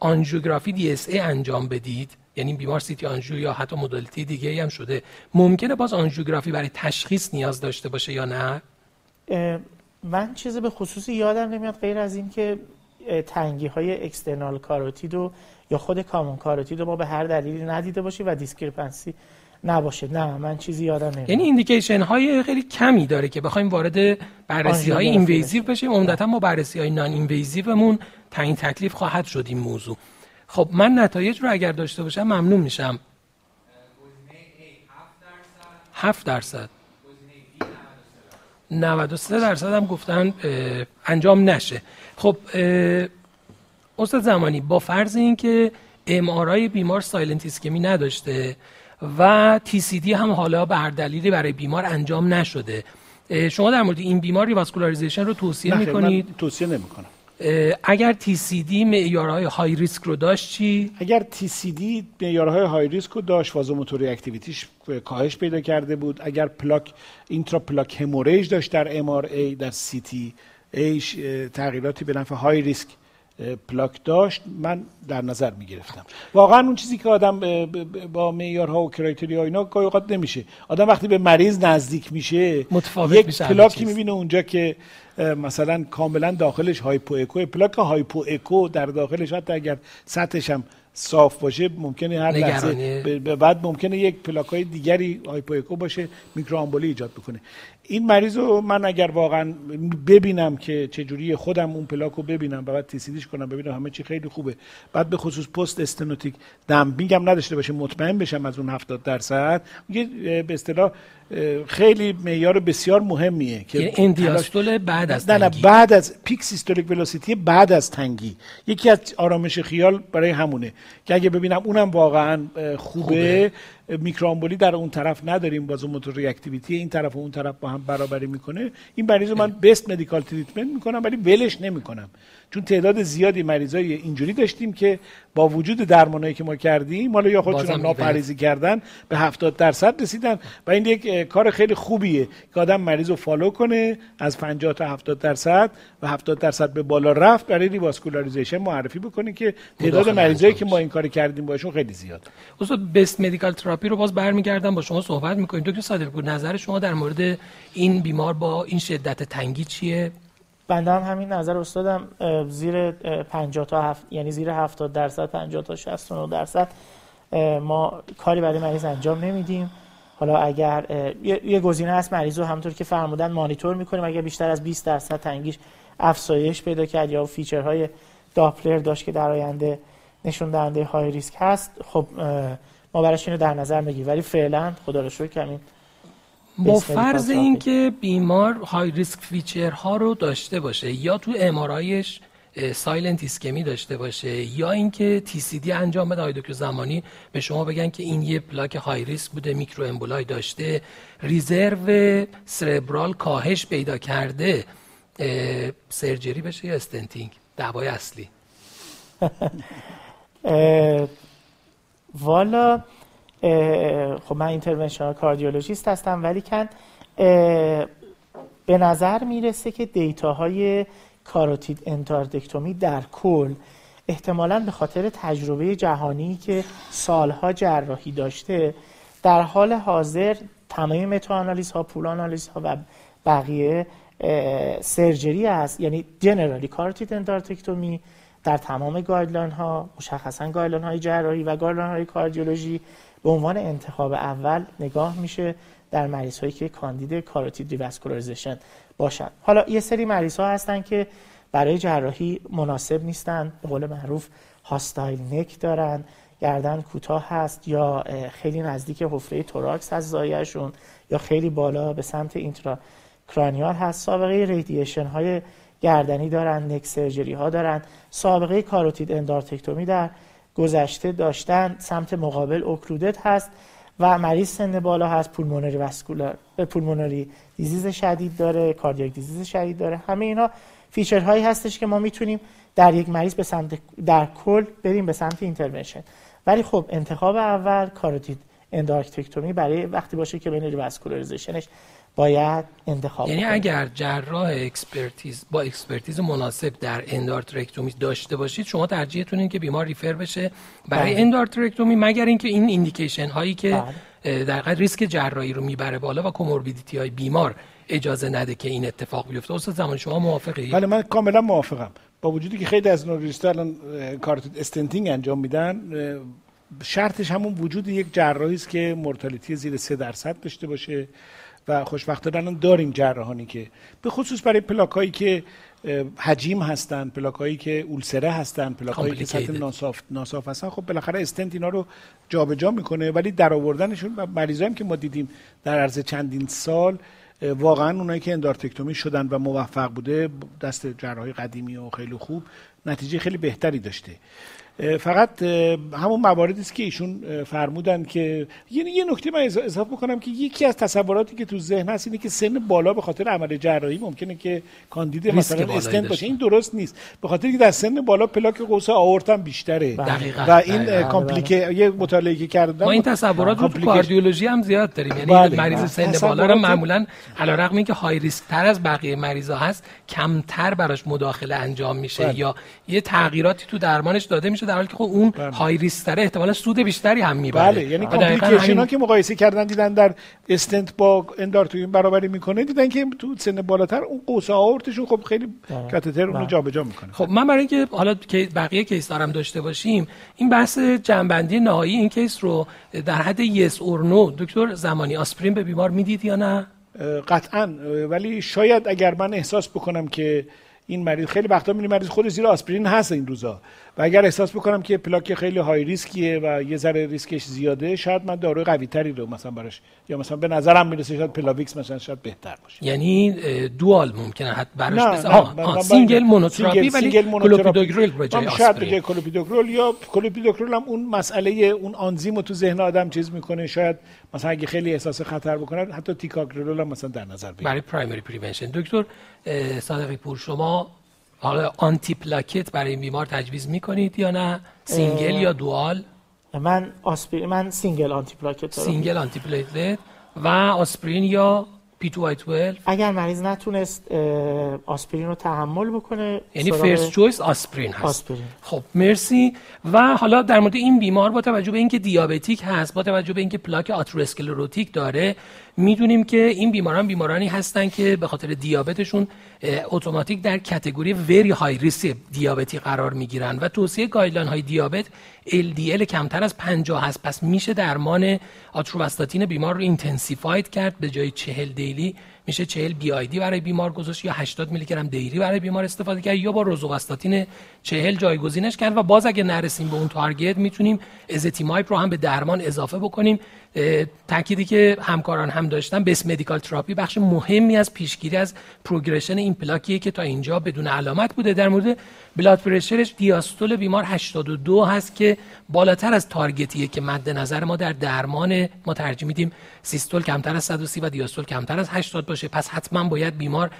آنژیوگرافی DSA انجام بدید؟ یعنی بیمار CT آنژیو یا حتی modality دیگه ای هم شده. ممکنه باز آنژیوگرافی برای تشخیص نیاز داشته باشه یا نه؟ من چیزی به خصوصی یادم نمیاد غیر از این که تنگی های external carotid و یا خود common carotid رو ما به هر دلیلی ندیده باشیم و discrepancy نباشه. نه من چیزی یادم نمیاد. یعنی indication های خیلی کمی داره که بخوایم وارد بررسی های invasive بشیم. عمدتا ما بررسی های non-invasive مون تعیین تکلیف خواهد شد این موضوع. خب من نتایج رو اگر داشته باشم ممنون میشم. 7 درصد. 93 درصد هم گفتن انجام نشه. خب استاد زمانی با فرض اینکه ام بیمار silent ischemia نداشته و TCD هم حالا به هر دلیلی برای بیمار انجام نشده. شما در مورد این بیمار revascularization رو توصیه می‌کنید؟ توصیه نمی‌کنم. اگر TCD معیارهای high risk رو داشت چی؟ اگر TCD معیارهای high risk رو داشت vasomotor reactivity ش کاهش پیدا کرده بود. اگر پلاک intraplaque hemorrhage داشت در MRI در CTA ش تغییراتی به نفع high risk plaque داشت من در نظر می گرفتم واقعا اون چیزی که آدم با معیارها و criteria اینا گاهی اوقات نمیشه. آدم وقتی به مریض نزدیک میشه متفاوت یک پلاکی می‌بینه اونجا که مثلا کاملا داخلش hypoecho. پلاک hypoecho در داخلش حتی اگر سطحش هم صاف باشه ممکنه هر لحظه به بعد ممکنه یک پلاک های دیگری hypoecho باشه میکروآمبولی ایجاد بکنه. این مریض رو من اگر واقعا ببینم که چجوری خودم اون پلاک رو ببینم و بعد تیسیدیش کنم ببینم همه چی خیلی خوبه. بعد به خصوص پست استنوتیک میگم نداشته باشه مطمئن بشم از اون 70 درصد. میگه به اصطلاح خیلی معیار بسیار مهمیه که اندیاستول بعد از نه نه بعد از پیک سیستولیک ولوسیتی بعد از تنگی. یکی از آرامش خیال برای همونه که اگه ببینم اونم واقعا خوبه, خوبه. میکروامبولی در اون طرف نداریم vasomotor reactivity این طرف و اون طرف با هم برابری می‌کنه. این مریض من best medical treatment می‌کنم ولی ولش نمی‌کنم. چون تعداد زیادی مریضای اینجوری داشتیم که با وجود درمانایی که ما کردیم حالا یا خودشون ناپرهیزی کردن به 70 درصد رسیدن و این یک کار خیلی خوبیه که آدم مریض رو follow کنه از 50 تا 70 درصد و 70 درصد به بالا رفت برای revascularization معرفی بکنه که تعداد مریضایی که ما این کار کردیم باشون خیلی زیاد. استاد best medical therapy رو باز برمیگردم با شما صحبت می‌کنیم. دکتر صادقپور نظر شما در مورد این بیمار با این شدت تنگی چیه؟ بنده هم همین نظر استادم زیر 50 تا هفت یعنی زیر 70 درصد 50 تا 69 درصد ما کاری برای مریض انجام نمیدیم. حالا اگر یه گزینه هست مریض رو همونطور که فرمودن مانیتور می‌کنیم اگر بیشتر از 20 درصد تنگیش افزایش پیدا کرد یا feature های Doppler داشت که در آینده نشون دهنده high risk هست خب ما براش اینو در نظر می‌گیریم. ولی فعلا خدا رو شکر کمین با فرض اینکه بیمار high risk feature ها رو داشته باشه یا تو MRI ش silent ischemia داشته باشه یا اینکه TCD انجام بده دکتر زمانی به شما بگن که این یه پلاک high risk بوده microemboli داشته reserve cerebral کاهش پیدا کرده surgery بشه یا stenting؟ دعوای اصلی. *laughs* والا خب من interventional cardiologist هستم ولی کن به نظر می‌رسه که data های carotid endarterectomy در کل احتمالا به خاطر تجربه جهانی که سالها جراحی داشته در حال حاضر تمام meta-analysis ها pooled analysis ها و بقیه surgery است. یعنی generally carotid endarterectomy در تمام guideline ها مشخصا guideline های جراحی و guideline های کاردیولوژی به عنوان انتخاب اول نگاه میشه در مریض هایی که کاندید carotid revascularization باشن. حالا یه سری مریض ها هستن که برای جراحی مناسب نیستن به قول معروف hostile neck دارن گردن کوتاه هست یا خیلی نزدیک حفره توراکس هست lesion شون یا خیلی بالا به سمت intracranial هست. سابقه radiation های گردنی دارن neck surgery ها دارن. سابقه carotid endarterectomy در گذشته داشتن سمت مقابل occluded هست و مریض سن بالا هست pulmonary vascular pulmonary disease شدید داره cardiac disease شدید داره. همه اینا feature هایی هستش که ما می‌تونیم در یک مریض به سمت در کل بریم به سمت intervention. ولی خب انتخاب اول carotid endarterectomy برای وقتی باشه که revascularization ش باید انتخاب یعنی اگر جراح expertise با expertise مناسب در endarterectomy داشته باشید شما ترجیحتون این که بیمار refer بشه برای بله. endarterectomy مگر اینکه این indication هایی که بله. در ریسک جراحی رو می‌بره بالا و comorbidity های بیمار اجازه نده که این اتفاق بیفته. استاد زمانی شما موافقی؟ بله من کاملا موافقم. با وجودی که خیلی از neurologist ها الان carotid stenting انجام میدن شرطش همون وجود یک جراحی است که mortality زیر 3 درصد داشته باشه. و خوشبختانه الان داریم جراحانی که به خصوص برای پلاک که حجیم هستن پلاک هایی که ulcerated هستن پلاک هایی که سطح ناصاف ناصاف هستن. خب بالاخره استنت اینا رو جابجا جا می‌کنه ولی در آوردنشون و مریضایی که ما دیدیم در عرض چندین سال واقعا اونایی که اندارتکتومی شدن و موفق بوده دست جراحی قدیمی و خیلی خوب نتیجه خیلی بهتری داشته. فقط همون مواردی است که ایشون فرمودن که یعنی یه نکته من اضافه بکنم که یکی از تصوراتی که تو ذهن هست اینه که سن بالا به خاطر عمل جراحی ممکنه که کاندید مثلا استنت باشه. این درست نیست. به خاطر که در سن بالا پلاک قوس آورت هم بیشتره دقیقا. و این کامپلیکه یه مطالعه که کردم ما این تصورات رو تو کاردیولوژی هم زیاد داریم. یعنی بله. مریض سن بالا رو معمولا علیرغم اینکه high risk تر از بقیه مریضا هست کمتر براش مداخله انجام میشه بله. یا یه تغییراتی تو درمانش داده میشه در حالی که خب اون بله. high risk تره احتمالا سود بیشتری هم می‌بره. بله یعنی complication ها که مقایسه کردن دیدن در استنت با endarterectomy برابری می‌کنه دیدن که تو سن بالاتر اون قوس آئورتشون خب خیلی catheter اونو بله. جابجا می‌کنه. خب من برای اینکه حالا که بقیه case دارم داشته باشیم این بحث جمع‌بندی نهایی این case رو در حد yes or no دکتر زمانی آسپرین به بیمار می‌دید یا نه؟ قطعا ولی شاید اگر من احساس بکنم که این مریض خیلی وقتا می‌بینی مریض خود زیر آسپرین هست این روزا. و اگر احساس بکنم که پلاک خیلی high risk یه و یه ذره ریسکش زیاده شاید من داروی قوی تری رو مثلا براش یا مثلا به نظرم می‌رسه شاید پلاویکس مثلا شاید بهتر باشه. یعنی dual ممکنه حتی براش نه, نه, نه, single monotherapy ولی کلوپیدوگرل به جای شاید به جای کلوپیدوگرل یا کلوپیدوگرل هم اون مسئله اون آنزیم رو تو ذهن آدم چیز می‌کنه. شاید مثلا اگه خیلی احساس خطر بکنه حتی تیکاگرل هم مثلا در نظر بگیره برای primary prevention دکتر صادقی پور شما حالا antiplatelet برای این بیمار تجویز می‌کنید یا نه؟ single یا dual؟ من آسپرین من single antiplatelet دارم. single antiplatelet و آسپرین یا P2Y12 اگر مریض نتونست آسپرین رو تحمل بکنه یعنی first choice آسپرین هست. آسپرین. خب مرسی. و حالا در مورد این بیمار با توجه به اینکه diabetic هست با توجه به اینکه پلاک atherosclerotic داره می‌دونیم که این بیماران بیمارانی هستن که به خاطر دیابتشون اتوماتیک در category very high risk دیابتی قرار می‌گیرن. و توصیه guideline های دیابت LDL کمتر از 50 هست. پس میشه درمان آتروواستاتین بیمار رو intensified کرد به جای 40 daily میشه 40 BID برای بیمار گذاشت یا 80 میلی گرم daily برای بیمار استفاده کرد یا با روزوواستاتین 40 جایگزینش کرد. و باز اگه نرسیم به اون target می‌تونیم ezetimibe رو هم به درمان اضافه بکنیم. تأکیدی که همکاران هم داشتن best medical therapy بخش مهمی از پیشگیری از progression این پلاکیه که تا اینجا بدون علامت بوده. در مورد blood pressure ش دیاستول بیمار 82 هست که بالاتر از target یه که مد نظر ما در درمان ما ترجیح میدیم. سیستول کمتر از 130 و دیاستول کمتر از 80 باشه. پس حتما باید بیمار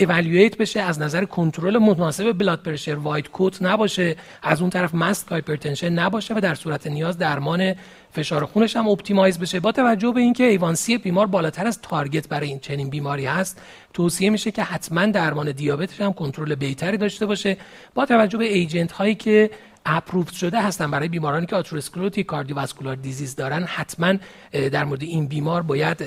evaluate بشه. از نظر کنترل مناسب blood pressure white coat نباشه. از اون طرف masked hypertension نباشه و در صورت نیاز درمان فشار خونش هم optimize بشه. با توجه به اینکه A1C بیمار بالاتر از target برای این چنین بیماری هست توصیه میشه که حتما درمان دیابتش هم کنترل بهتری داشته باشه. با توجه به agent هایی که approved شده هستن برای بیمارانی که atherosclerotic cardiovascular disease دارن حتما در مورد این بیمار باید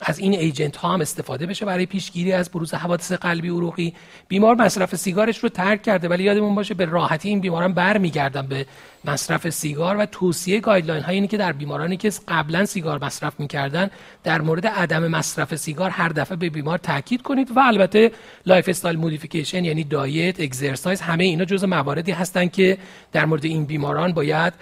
از این agent ها هم استفاده بشه برای پیشگیری از بروز حوادث قلبی عروقی. بیمار مصرف سیگارش رو ترک کرده ولی یادمون باشه به راحتی این بیماران برمیگردن به مصرف سیگار و توصیه guideline های اینه که در بیمارانی که قبلا سیگار مصرف می‌کردن در مورد عدم مصرف سیگار هر دفعه به بیمار تاکید کنید و البته lifestyle modification یعنی diet exercise همه اینا جزء مواردی هستن که در مورد این بیماران باید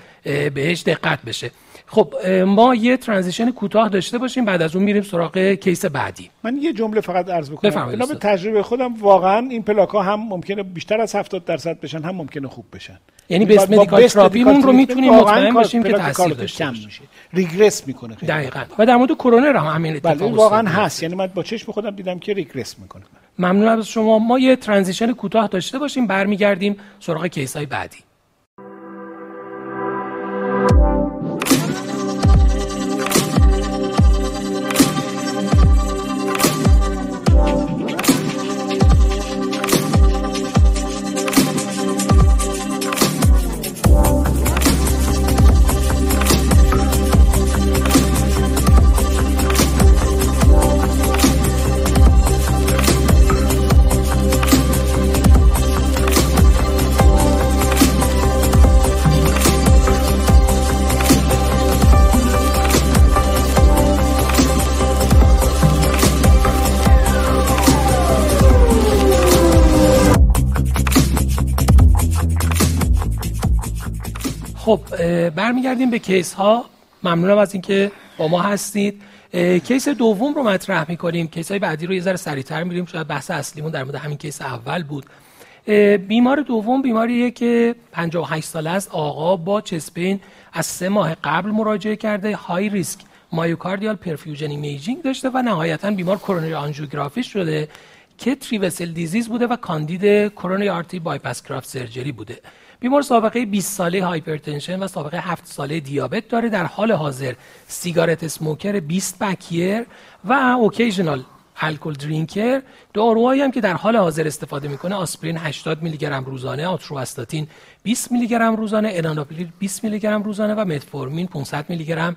بهش دقت بشه. خب ما یه transition کوتاه داشته باشیم بعد از اون میریم سراغ case بعدی. من یه جمله فقط عرض بکنم. به تجربه خودم واقعا این پلاک ها هم ممکنه بیشتر از 70 درصد بشن هم ممکنه خوب بشن. یعنی best medical therapy مون رو می‌تونیم مطمئن باشیم که تاثیر داشته میشه. regress می‌کنه دقیقاً. و در مورد کرونرا هم همین اتفاق بله واقعا هست. یعنی من با چشم خودم دیدم که regress می‌کنه. ممنون از شما. ما یه transition کوتاه داشته باشیم برمیگردیم سراغ case های بعدی. خب برمیگردیم به case ها ممنونم از اینکه با ما هستید. case دوم رو مطرح می‌کنیم. case های بعدی رو یه ذره سریعتر میریم شاید بحث اصلیمون در مورد همین case اول بود. بیمار دوم بیماریه که 58 ساله است. آقا با chest pain از سه ماه قبل مراجعه کرده. high risk myocardial perfusion imaging داشته و نهایتا بیمار کرونری آنژیوگرافی شده که three vessel disease بوده و کاندید coronary artery bypass graft surgery بوده. بیمار سابقه 20 ساله hypertension و سابقه 7 ساله دیابت داره. در حال حاضر cigarette smoker 20 pack year و occasional alcohol drinker. داروهایی هم که در حال حاضر استفاده می‌کنه آسپرین 80 میلی گرم روزانه آتورواستاتین 20 میلی گرم روزانه انالاپریل 20 میلی گرم روزانه و متفورمین 500 میلی گرم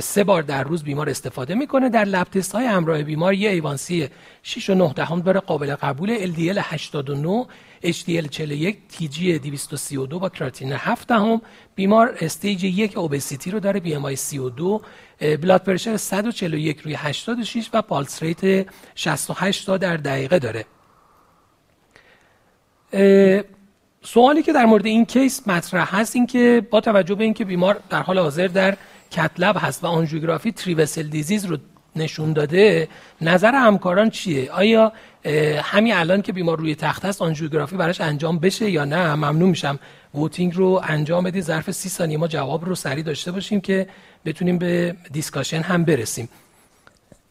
سه بار در روز بیمار استفاده می‌کنه. در lab test های همراه بیمار یه A1C 6 و 9 دهم داره قابل قبول. LDL 89 HDL 41 TG 232 با کراتینین 7 دهم. بیمار stage یک obesity رو داره BMI 32 blood pressure 141 روی 86 و pulse rate 68 تا در دقیقه داره. سوالی که در مورد این case مطرح هست این که با توجه به اینکه بیمار در حال حاضر در cath lab هست و آنژیوگرافی three vessel disease رو نشون داده نظر همکاران چیه؟ آیا همین الان که بیمار روی تخت هست آنژیوگرافی براش انجام بشه یا نه؟ ممنون میشم. voting رو انجام بدید ظرف سی ثانیه ما جواب رو سریع داشته باشیم که بتونیم به discussion هم برسیم.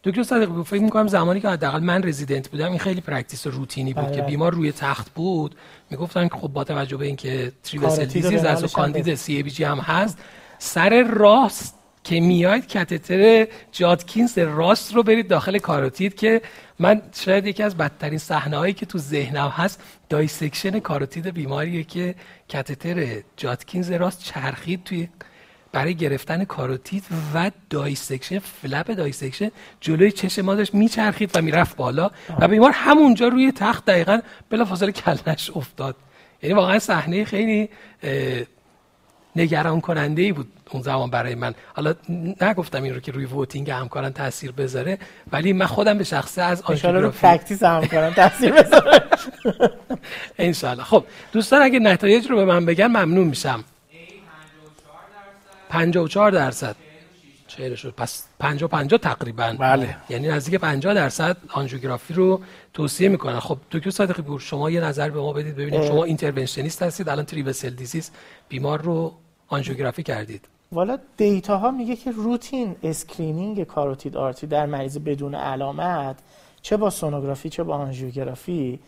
دکتر صادقی فکر می‌کنم زمانی که حداقل من رزیدنت بودم این خیلی practice روتینی بود که بله. بیمار روی تخت بود. می‌گفتن که خب با توجه به اینکه three vessel disease هست و کاندید CABG هم هست سر راست که میاید کاتتر Judkins راست رو برید داخل کاروتید که من شاید یکی از بدترین صحنه هایی که تو ذهنم هست dissection کاروتید بیماریه که کاتتر Judkins راست چرخید توی برای گرفتن کاروتید و dissection flap dissection جلوی چشم ما داشت میچرخید و می‌رفت بالا و بیمار همونجا روی تخت دقیقا بلافاصله کلش افتاد. یعنی واقعا صحنه خیلی نگران کننده ای بود اون زمان برای من. حالا نگفتم این رو که روی voting همکاران تاثیر بذاره ولی من خودم به شخصه از آنژیوگرافی رو practice همکاران تاثیر بذاره. *laughs* انشالله. خب دوستان اگه نتایج رو به من بگن ممنون میشم. 54 درصد. چهره شد پس 50 50 تقریبا. بله. یعنی نزدیک 50 درصد آنژیوگرافی رو توصیه می‌کنن. خب دکتر صادقی پور شما یه نظر به ما بدید ببینید شما interventionist هستید الان three vessel disease بیمار رو آنژیوگرافی کردید. والا data ها میگه که routine screening carotid artery در مریض بدون علامت چه با سونوگرافی چه با آنژیوگرافی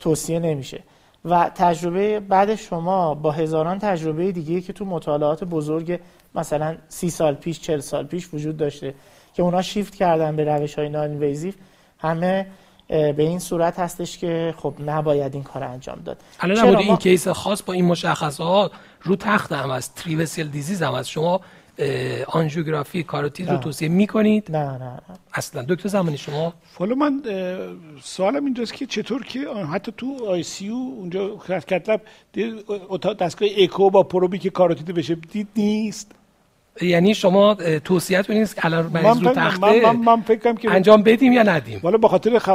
توصیه نمیشه. و تجربه بعد شما با هزاران تجربه دیگه که تو مطالعات بزرگ مثلا سی سال پیش چل سال پیش وجود داشته که اونا شیفت کردن به روش های non همه به این صورت هستش که خب نباید این کار انجام داد. الان نبود این کیس خاص با این مشخصات رو تخت هم از تریوسل دیزیز هم از شما آنژیوگرافی کاروتید رو توصیه می‌کنید؟ نه نه نه. اصلا. دکتر زمانی شما؟ حالا من سوالم اینجاست که چطور که حتی تو آی سی اونجا کتلب دستگاه اکو با پروبی که کاروتید بشه دید نیست. یعنی شما توصیت نیست که الان مریض رو تخته من, من, من فکرم که انجام بدیم یا ندیم؟ والا به خاطر خ...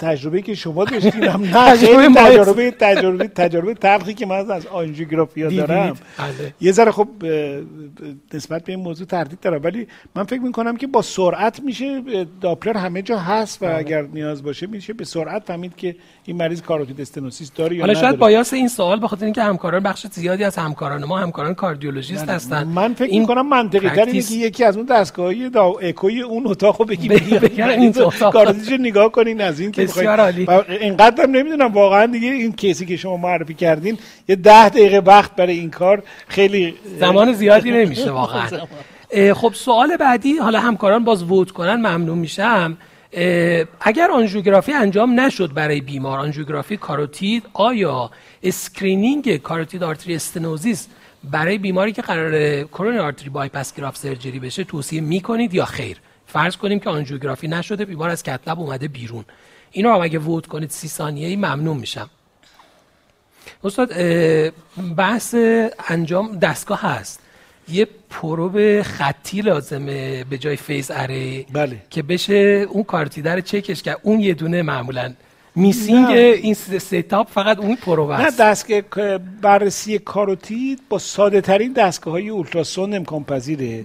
تجربه که شما داشتین هم نه تجربه تجربه تجربه تلخی که من از آنژیوگرافی دارم. بله. یه ذره خب نسبت به این موضوع تردید دارم. ولی من فکر می‌کنم که با سرعت میشه داپلر همه جا هست و بله. اگر نیاز باشه میشه به سرعت فهمید که این مریض کاروتید استنوسیس داره یا حالا شاید بایاس این سوال بخاطر اینکه همکاران بخش زیادی از همکاران ما همکاران کاردیولوژیست هستن. من فکر این می‌کنم منطقی تر اینه که یکی از اون دستگاهی دا اکوی اون اتاقو بگی بگی این کاروتیدش نگاه کنین از این که بسیار عالی. اینقدر نمی‌دونم واقعا دیگه این case ی که شما معرفی کردین یه ده دقیقه وقت برای این کار خیلی زمان زیادی نمیشه واقعا. *laughs* خب سوال بعدی حالا همکاران باز vote کنن ممنون میشم. اگر آنژیوگرافی انجام نشد برای بیمار آنژیوگرافی کاروتید آیا screening carotid artery stenosis برای بیماری که قرار coronary artery bypass graft surgery بشه توصیه می‌کنید یا خیر؟ فرض کنیم که آنژیوگرافی نشده بیمار از cath lab اومده بیرون. اینو هم اگه vote کنید سی ثانیه ای ممنون میشم استاد بحث انجام دستگاه هست یه probe خطی لازمه به جای phased array بله. که بشه اون کاروتید رو چکش کرد اون یه دونه معمولا missing این setup فقط اون هست نه دستگاه بررسی کاروتید با ساده ترین دستگاه های ultrasound امکان پذیره.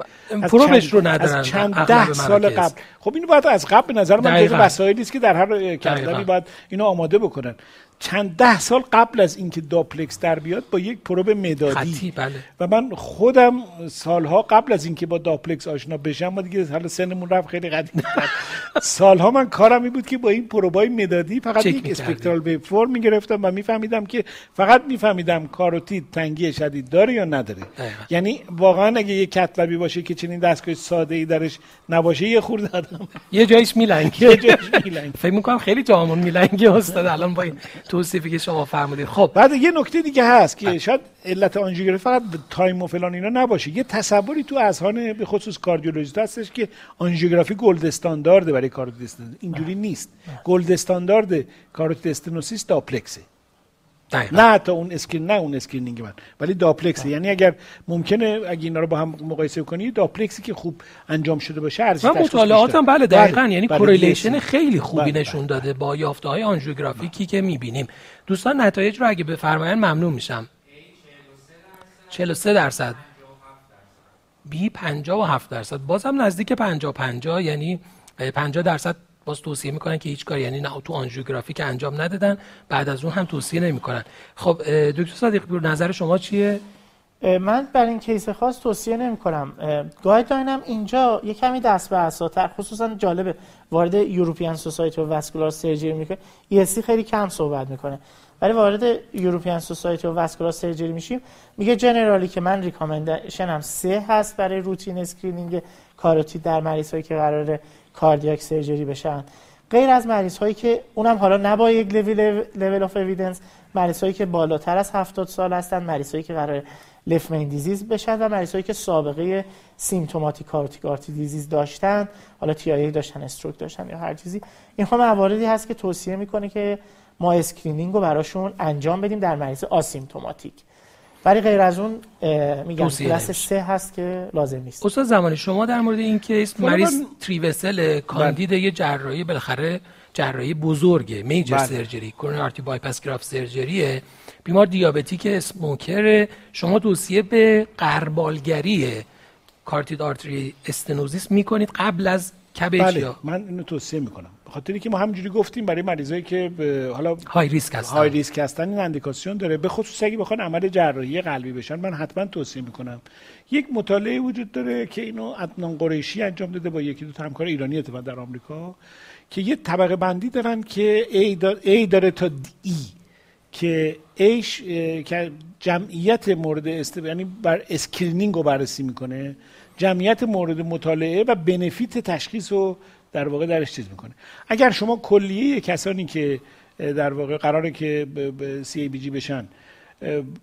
پروبش رو ندارن از چند ده سال قبل. خب اینو باید از قبل به نظر من دیگه وسایلی است که در هر کشوری باید اینو آماده بکنن. چند ده سال قبل از اینکه داپلکس در بیاد با یک پروب مدادی. بله. و من خودم سالها قبل از اینکه با داپلکس آشنا بشم ما دیگه حالا سنمون رفت خیلی قدیم *laughs* سالها من کارم این بود که با این پروبای مدادی فقط یک اسپکترال به فرم می‌گرفتم و میفهمیدم که فقط میفهمیدم کاروتید تنگی شدید داره یا نداره. یعنی واقعا اگه یه cath lab ی باشه که چنین دستگاه ساده ای درش نباشه یه خورده آدم یه جایش میلنگه. *laughs* یه جایش میلنگه. فکر می‌کنم خیلی جامون میلنگه استاد الان با این توصیفی که شما فرمودید. خب. بعد یه نکته دیگه هست که شاید علت آنژیوگرافی فقط time و فلان اینا نباشه. یه تصوری تو اذهان به خصوص کاردیولوژیست هستش که آنژیوگرافی gold standard برای carotid stenosis اینجوری نیست. gold standard carotid stenosis داپلکسه نه تا اون screen نه اون screening من. ولی داپلکس یعنی اگر ممکنه اگه اینا رو با هم مقایسه کنی داپلکسی که خوب انجام شده باشه ارزش من مطالعاتم بله دقیقاً. بله. یعنی correlation خیلی خوبی بله. نشون داده با یافته های angiographic ی که می‌بینیم. دوستان نتایج رو اگه بفرمایید ممنون میشم. 43 درصد. B 57 درصد. بازم نزدیک 50 50 یعنی 50 درصد باز توصیه می‌کنن که هیچ کار یعنی نه تو آنژیوگرافی که انجام ندادن بعد از اون هم توصیه نمی‌کنن. خب دکتر صادق پور نظر شما چیه؟ من بر این case خاص توصیه نمی کنم guideline م اینجا یه کمی دست به عصاتر خصوصا جالبه وارد European Society of Vascular Surgery می‌کنه ESC خیلی کم صحبت می‌کنه. ولی وارد European Society of Vascular Surgery میشیم. میگه generally که من recommendation م سه هست برای routine screening کاروتید در مریض هایی که قراره cardiac surgery بشن. غیر از مریض هایی که اونم حالا با یک level of evidence مریض هایی که بالاتر از 70 سال هستن مریض هایی که قرار left main disease بشن و مریض هایی که سابقه symptomatic carotid artery disease داشتن حالا TIA داشتن stroke داشتن یا هر چیزی. این هم مواردی هست که توصیه می‌کنه که ما screening رو براشون انجام بدیم در مریض asymptomatic. ولی غیر از اون میگم کلاس سه هست که لازم نیست استاد زمانی شما در مورد این case مریض three-vessel کاندید بله. یه جراحی بالاخره جراحی بزرگه major بله. surgery coronary artery bypass graft surgery ه بیمار diabetic smoker شما توصیه به غربالگری carotid artery stenosis می‌کنید قبل از CABG بله. من اینو توصیه می‌کنم خاطری که ما همینجوری گفتیم برای مریضایی که حالا high risk هستن. high risk هستن این اندیکاسیون داره. به خصوص اگه بخوان عمل جراحی قلبی بشن من حتما توصیه می‌کنم. یک مطالعه وجود داره که اینو عدنان قریشی انجام داده با یکی دو همکار ایرانی اتفاقا در آمریکا که یه طبقه بندی دارن که A داره, A داره تا E. که ایش که جمعیت مورد است یعنی بر screening رو بررسی می‌کنه. جمعیت مورد مطالعه و benefit تشخیص رو در واقع درش چیز می‌کنه. اگر شما کلیه کسانی که در واقع قراره که به CABG بشن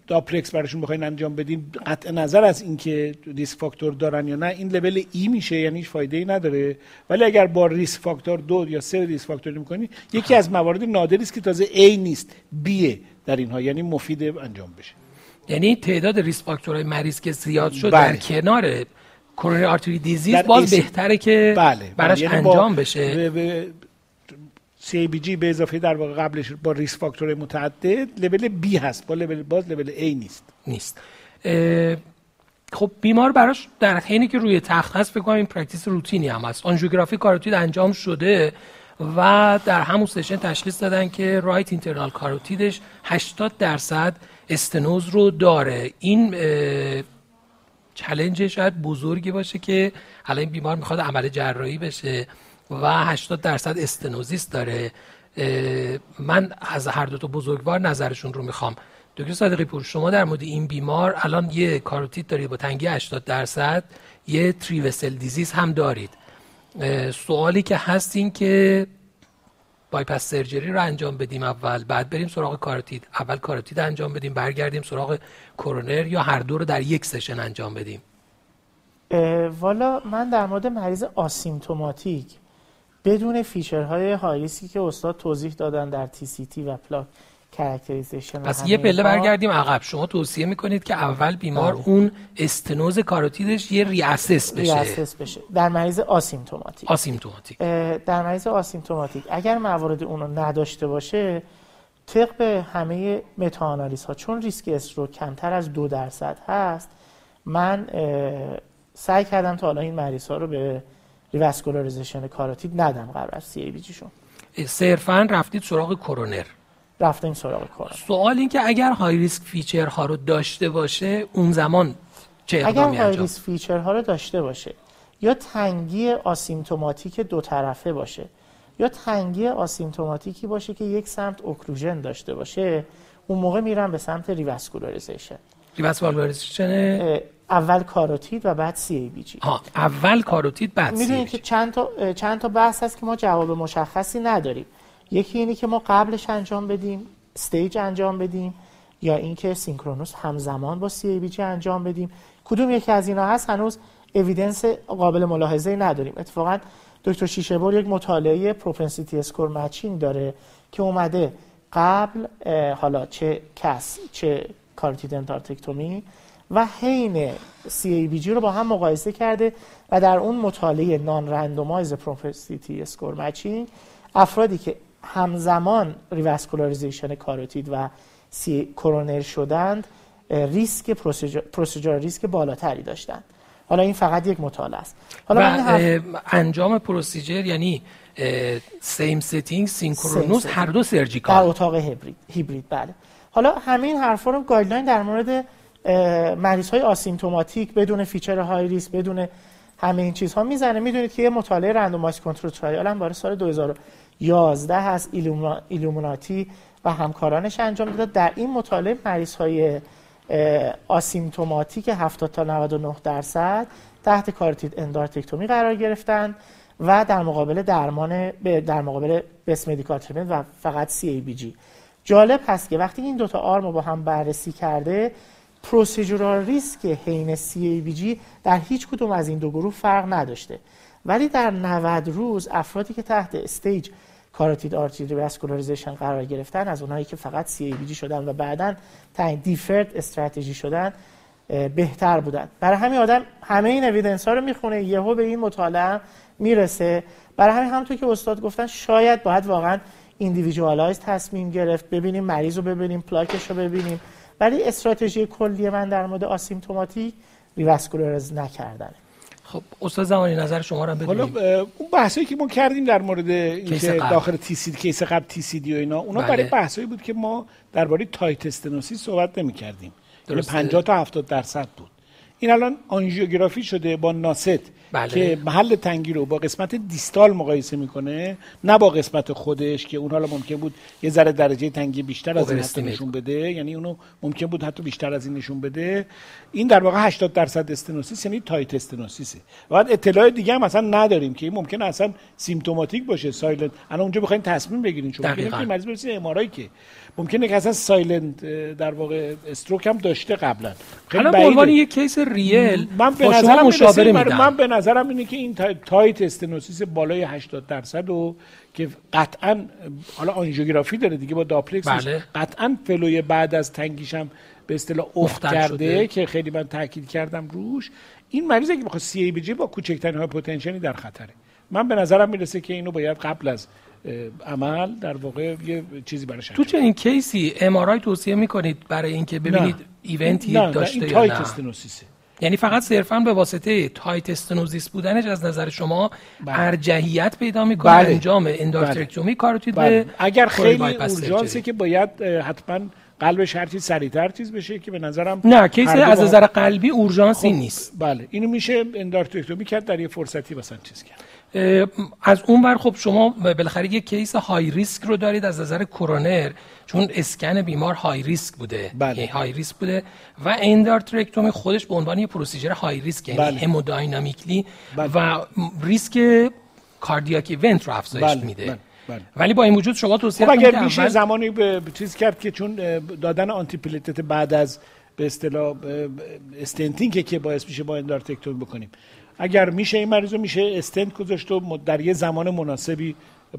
داپلکس براشون بخواین انجام بدین قطع نظر از اینکه risk factor دارن یا نه این لول ای میشه یعنی هیچ فایده ای نداره. ولی اگر با risk factor دو یا سه risk factor می‌کنی یکی از موارد نادری است که تازه A نیست B ه در اینها یعنی مفید انجام بشه. یعنی تعداد risk factor های مریض که زیاد شد در بله. کنار coronary artery disease باز بهتره که بله, بله. براش یعنی انجام بشه. CABG به اضافه در واقع قبلش با risk factor متعدد level B هست. با لول باز لول ای نیست. نیست. خب بیمار براش در حینی که روی تخت هست فکر کنم این practice روتینی هم هست. آنژیوگرافی کاروتید انجام شده و در همون session تشخیص دادن که right internal carotid ش 80 درصد استنوز رو داره. این چلنج شاید بزرگی باشه که الان این بیمار می‌خواد عمل جراحی بشه و 80 درصد استنوزیس داره. من از هر دو تا بزرگوار نظرشون رو می‌خوام. دکتر صادقی پور شما در مورد این بیمار الان یه کاروتید دارید با تنگی 80 درصد یه تریوسل دیزیز هم دارید. سوالی که هست این که bypass surgery رو انجام بدیم اول. بعد بریم سراغ کاروتید اول کاروتید انجام بدیم. برگردیم سراغ کرونر یا هر دو رو در یک session انجام بدیم. والا من در مورد مریض asymptomatic بدون feature های high risk ی که استاد توضیح دادن در TCD و plaque characterization پس یه پله برگردیم عقب. شما توصیه می‌کنید که اول بیمار بله. اون استنوز کاروتیدش یه revasc بشه. revasc بشه. در مریض asymptomatic. asymptomatic. در مریض asymptomatic. اگر موارد اونو نداشته باشه طبق همه متاآنالیز ها چون ریسک stroke کمتر از دو درصد هست من سعی کردم تا حالا این مریض ها رو به revascularization کاروتید ندم قبل از CABG شون. صرفا رفتید سراغ کرونر. رفتیم سراغ کرونر سوال این که اگر high risk feature ها رو داشته باشه اون زمان چه اگر high risk feature ها رو داشته باشه یا تنگی asymptomatic دو طرفه باشه یا تنگی asymptomatic ی باشه که یک سمت occlusion داشته باشه اون موقع میرم به سمت revascularization revascularization اول کاروتید و بعد CABG ها اول کاروتید بعد می‌دونید که چند تا چند تا بحث هست که ما جواب مشخصی نداریم. یکی اینی که ما قبلش انجام بدیم staged انجام بدیم یا اینکه synchronous همزمان با CABG انجام بدیم. کدوم یکی از اینا هست؟ هنوز evidence قابل ملاحظه نداریم. اتفاقا دکتر شیشهبر یک مطالعه propensity score matching داره که اومده قبل حالا چه CAS چه carotid endarterectomy و حین CABG رو با هم مقایسه کرده و در اون مطالعه non-randomized propensity score matching افرادی که همزمان revascularization کاروتید و سی کرونر شدند risk procedure risk بالاتری داشتند. حالا این فقط یک مطالعه است. حالا انجام procedure یعنی same setting synchronous هر دو surgical در اتاق hybrid hybrid بله. حالا همین حرفا رو guideline در مورد مریض های asymptomatic بدون feature های ریس بدون همه این چیزها می‌زنه. می‌دونید که یه مطالعه randomized control trial هم برای سال 2011 هست ایلومناتی و همکارانش انجام داد در این مطالعه مریض های asymptomatic 70 تا 99 درصد تحت carotid endarterectomy قرار گرفتن و در مقابل درمان در مقابل best medical و فقط CABG جالب هست که وقتی این دوتا arm با هم بررسی کرده procedural risk حین CABG در هیچ کدوم از این دو گروه فرق نداشته. ولی در 90 روز افرادی که تحت staged carotid artery revascularization قرار گرفتن. از اونایی که فقط CABG شدن و بعدا تعیین deferred strategy شدن بهتر بودن. برای همین آدم همه این evidence ها رو می‌خونه یهو به این مطالعه می‌رسه. برای همین همونطور که استاد گفتن شاید باید واقعا individualize تصمیم گرفت. ببینیم مریض رو ببینیم پلاکش رو ببینیم. ولی استراتژی کلی من در مورد asymptomatic revascularize نکردنه. خب استاد زمانی نظر شما رو حالا اون بحثایی که ما کردیم در مورد اینکه داخل TCD کیس قبل TCD و اینا اونا بله. برای بحثایی بود که ما درباره tight stenosis صحبت نمی کردیم یعنی 50 تا 70 درصد بود. این الان آنژیوگرافی شده با NASCET بله. که محل تنگی رو با قسمت دیستال مقایسه می‌کنه نه با قسمت خودش که اون حالا ممکن بود یه ذره درجه تنگی بیشتر از این نشون بده. یعنی اونو ممکن بود حتی بیشتر از این نشون بده. این در واقع 80 درصد stenosis یعنی tight stenosis ه. بعد اطلاع دیگه هم اصلا نداریم که این ممکنه اصلا symptomatic باشه silent. الان اونجا بخواید تصمیم بگیرین چون که مریض برسه ام که. ممکنه که اصلا silent در واقع stroke هم داشته قبلا. خیلی به عنوان یک case real من به نظرم مشاوره میدم. من به نظرم اینه که این tight stenosis بالای 80 درصد و که قطعا حالا آنژیوگرافی داره دیگه با داپلکس بله. قطعا flow ی بعد از تنگیش هم به اصطلاح افت کرده شده. که خیلی من تاکید کردم روش. این مریض اگه بخواد CABG با کوچکترین hypotension ی در خطره. من به نظرم می‌رسه که اینو باید قبل از عمل در واقع یه چیزی برای تو چنین case ی ام توصیه می‌کنید برای اینکه ببینید event ی داشته نه. یا نه؟ یعنی فقط صرفا به واسطه tight stenosis بودنش از نظر شما بله. ارجحیت پیدا می‌کنه بله. انجام endarterectomy بله. کاروتید بله. اگر خیلی اورژانسی که باید حتما قلبش هر چیز سریعتر چیز بشه که به نظرم نه case از نظر قلبی اورژانسی خب نیست بله اینو میشه endarterectomy کرد در یه فرصتی مثلا چیز کرد از اون ور خب شما بالاخره یک case high risk رو دارید از نظر کرونر چون اسکن بیمار high risk بوده بله. های ریسک بوده و endarterectomy خودش به عنوان یه procedure high risk یعنی بله. hemodynamically بله. و risk cardiac event رو افزایش بله. میده بله. بله. ولی با این وجود شما توصیه خب اگر میشه زمانی به چیز کرد که چون دادن anti بعد از به اصطلاح stenting که باعث میشه با endarterectomy بکنیم اگر میشه این مریض رو میشه استنت گذاشت و در یه زمان مناسبی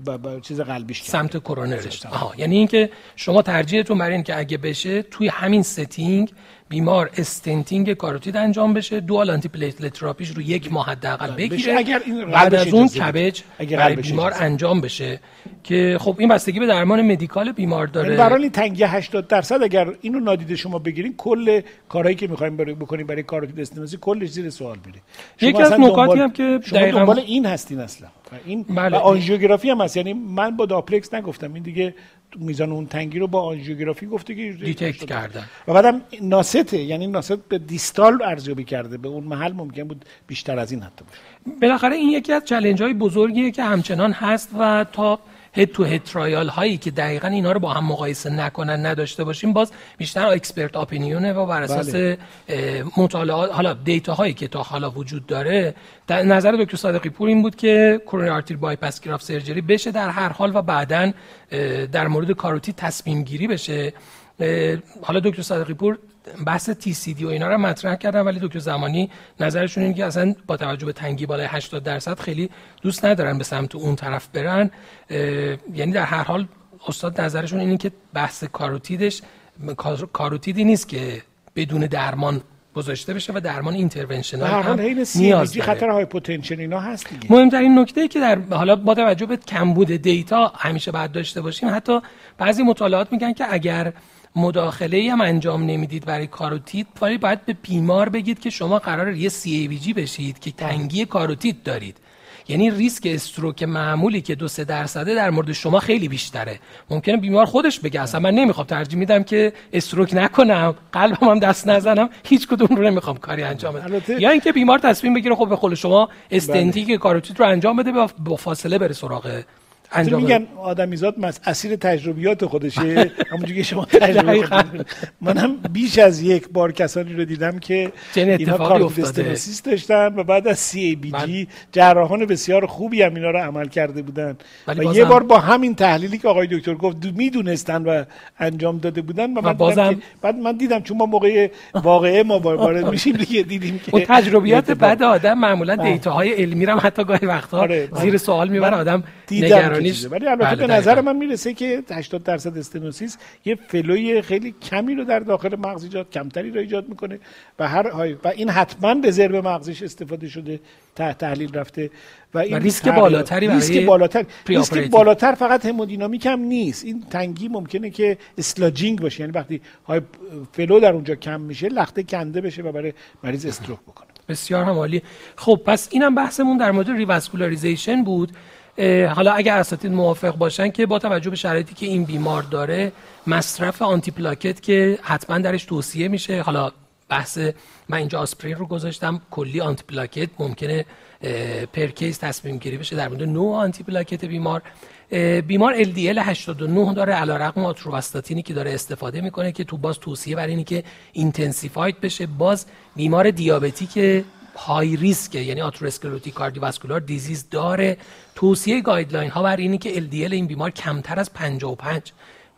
با, با چیز قلبیش سمت کرونرش آها یعنی اینکه شما ترجیحتون برای این که اگه بشه توی همین setting بیمار stenting کاروتید انجام بشه dual antiplatelet therapy ش رو یک ماه حداقل بگیره. اگر این بعد از اون CABG برای بیمار انجام بشه. که خب این بستگی به درمان مدیکال بیمار داره. یعنی برای تنگی 80 درصد اگر اینو نادیده شما بگیرین کل کارهایی که می‌خوایم برای بکنیم برای کاروتید stenosis کلش زیر سوال میره. یکی از نکاتی هم که شما دنبال این هستین اصلا. این بله. آنژیوگرافی هم هست. یعنی من با داپلکس نگفتم. این دیگه میزان اون تنگی رو با آنژیوگرافی گفته که detect کردن. و بعدم NASCET ه یعنی NASCET به دیستال ارزیابی کرده. به اون محل ممکن بود بیشتر از این حتی باشه. بالاخره این یکی از چالش های بزرگیه که همچنان هست و تا head to head trial هایی که دقیقا اینا رو با هم مقایسه نکنن نداشته باشیم باز بیشتر expert opinion ه و بر اساس بله. مطالعات حالا data هایی که تا حالا وجود داره در نظر دکتر صادقی پور این بود که coronary artery bypass graft surgery بشه در هر حال و بعدا در مورد کاروتید تصمیم گیری بشه حالا دکتر صادقی پور بحث TCD و اینا رو مطرح کردن ولی دکتر زمانی نظرشون اینه که اصلا با توجه به تنگی بالای 80 درصد خیلی دوست ندارن به سمت اون طرف برن یعنی در هر حال استاد نظرشون اینه که بحث کاروتیدش کاروتیدی نیست که بدون درمان گذاشته بشه و درمان interventional هم نیاز داره. خطر hypotension اینا هست دیگه مهمترین نکته ای که در حالا با توجه به کمبود دیتا همیشه بعد داشته باشیم حتی بعضی مطالعات میگن که اگر مداخله هم انجام نمی‌دید برای کاروتید ولی باید به بیمار بگید که شما قرار یه سی ای جی بشید که تنگی کاروتید دارید. یعنی ریسک استروک معمولی که دو سه درصده در مورد شما خیلی بیشتره. ممکنه بیمار خودش بگه اصلا من نمی‌خوام ترجیح میدم که استروک نکنم قلبم هم دست نزنم. هیچ کدوم رو نمی‌خوام کاری انجام بدم. یا اینکه بیمار تصمیم بگیره خب به خود شما استنتیک بله. کاروتید رو انجام بده با فاصله بره سراغ انجام میگن آدمیزاد مس اسیر تجربیات خودشه. *laughs* همونجوری که شما تجربه منم بیش از یک بار کسانی رو دیدم که اینا کارت داشتن و بعد از سی ای بی جی جراحان بسیار خوبی هم اینا رو عمل کرده بودن. و یه بار با همین تحلیلی که آقای دکتر گفت می‌دونستن و انجام داده بودن و, من بازم بعد من دیدم چون ما موقع واقعه ما وارد میشیم دیگه دیدیم که اون تجربیات بعد آدم معمولا data های علمی رو حتی گاهی وقتا آره، زیر سوال می‌بره آدم نگران نیست. ولی البته بله، به نظر من می‌رسه که 80 درصد stenosis یه flow ی خیلی کمی رو در داخل مغز ایجاد کمتری رو ایجاد می‌کنه و هر و این حتما reserve مغزش استفاده شده تحت تحلیل رفته و این ریسک بالاتری ریسک بالاتر ریسک بالاتر فقط hemodynamic هم نیست. این تنگی ممکنه که sludging باشه. یعنی وقتی high flow در اونجا کم میشه لخته کنده بشه و برای مریض stroke بکنه. بسیار هم عالی. خب پس اینم بحثمون در مورد revascularization بود. حالا اگر اساتید موافق باشن که با توجه به شرایطی که این بیمار داره مصرف antiplatelet که حتما درش توصیه میشه. حالا بحث من اینجا آسپرین رو گذاشتم. کلی antiplatelet ممکنه per case تصمیم گیری بشه در مورد نوع antiplatelet بیمار بیمار LDL 89 داره علیرغم آتورواستاتینی که داره استفاده می‌کنه که تو باز توصیه برای اینی که intensified بشه. باز بیمار diabetic high risk یعنی atherosclerotic cardiovascular disease داره. توصیه guideline ها بر اینی که LDL این بیمار کمتر از 55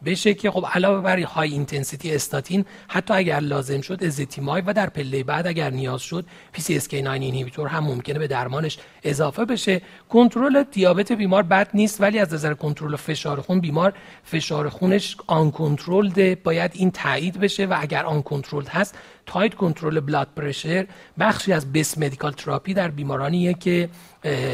بشه که خب علاوه بر high intensity statin حتی اگر لازم شد ازتیمایب و در پله بعد اگر نیاز شد PCSK9 inhibitor هم ممکنه به درمانش اضافه بشه. کنترل دیابت بیمار بد نیست ولی از نظر کنترل فشار خون بیمار فشار خونش uncontrolled باید این تایید بشه و اگر uncontrolled هست tight control blood pressure بخشی از best medical therapy در بیمارانیه که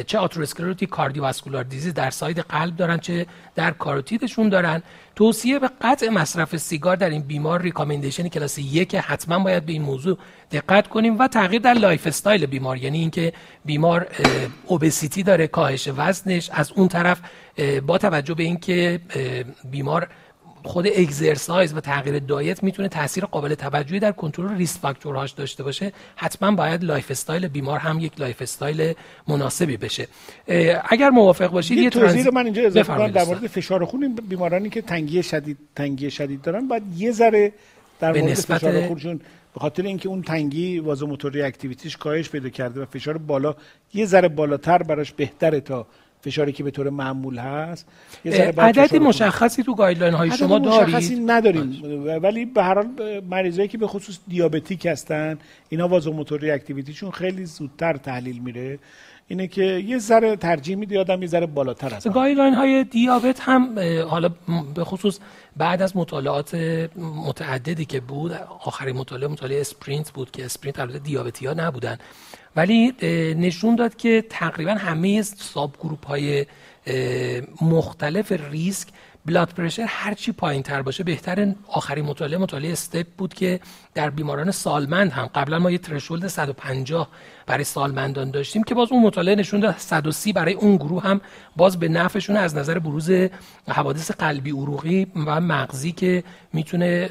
چه atherosclerotic cardiovascular disease در side قلب دارن چه در کاروتیدشون دارن. توصیه به قطع مصرف سیگار در این بیمار recommendation class یک حتما باید به این موضوع دقت کنیم و تغییر در lifestyle بیمار یعنی اینکه بیمار obesity داره کاهش وزنش. از اون طرف با توجه به اینکه بیمار خود exercise و تغییر diet می‌تونه تاثیر قابل توجهی در کنترل risk factor هاش داشته باشه. حتما باید lifestyle بیمار هم یک lifestyle مناسبی بشه. اگر موافق باشید یه توضیح من اینجا اضافه کنم. در مورد فشار خون بیمارانی که تنگی شدید تنگی شدید دارن باید یه ذره در مورد نسبت فشار خونشون به خاطر اینکه اون تنگی vasomotor activity ش کاهش پیدا کرده و فشار بالا یه ذره بالاتر براش بهتره تا فشاری که به طور معمول هست عدد مشخصی تو guideline های شما دارید؟ مشخصی نداریم. ولی به هر حال مریضایی که به خصوص diabetic هستن اینا vasomotor activity شون خیلی زودتر تحلیل میره. اینه که یه ذره ترجیح میده آدم یه ذره بالاتر هست guideline های دیابت هم حالا به خصوص بعد از مطالعات متعددی که بود آخرین مطالعه مطالعه SPRINT بود که SPRINT البته دیابتی ها نبودن. ولی نشون داد که تقریبا همه ساب گروپ های مختلف ریسک بلاد پرشر هر چی پایین تر باشه بهتر. آخرین مطالعه مطالعه استپ بود که در بیماران سالمند هم. قبلا ما یه ترشولد 150 برای سالمندان داشتیم که باز اون مطالعه نشون داد. 130 برای اون گروه هم باز به نفعشون از نظر بروز حوادث قلبی عروقی و مغزی که می‌تونه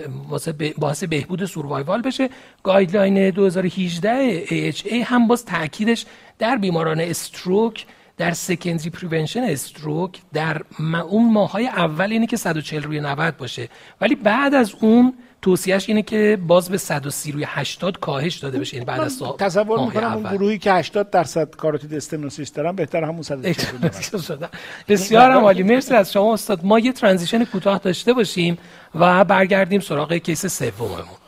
واسه بهبود survival بشه. guideline 2018 AHA هم باز تاکیدش در بیماران stroke در secondary prevention stroke در اون ماهای اول اینه که 140 روی 90 باشه. ولی بعد از اون توصیهش اینه که باز به 130 روی 80 کاهش داده بشه. یعنی بعد از تصور می‌کنم اون گروهی که 80 درصد carotid stenosis دارن بهتر همون 140 بسیار عالی. مرسی از شما استاد. ما یه transition کوتاه داشته باشیم و برگردیم سراغ کیس سوممون.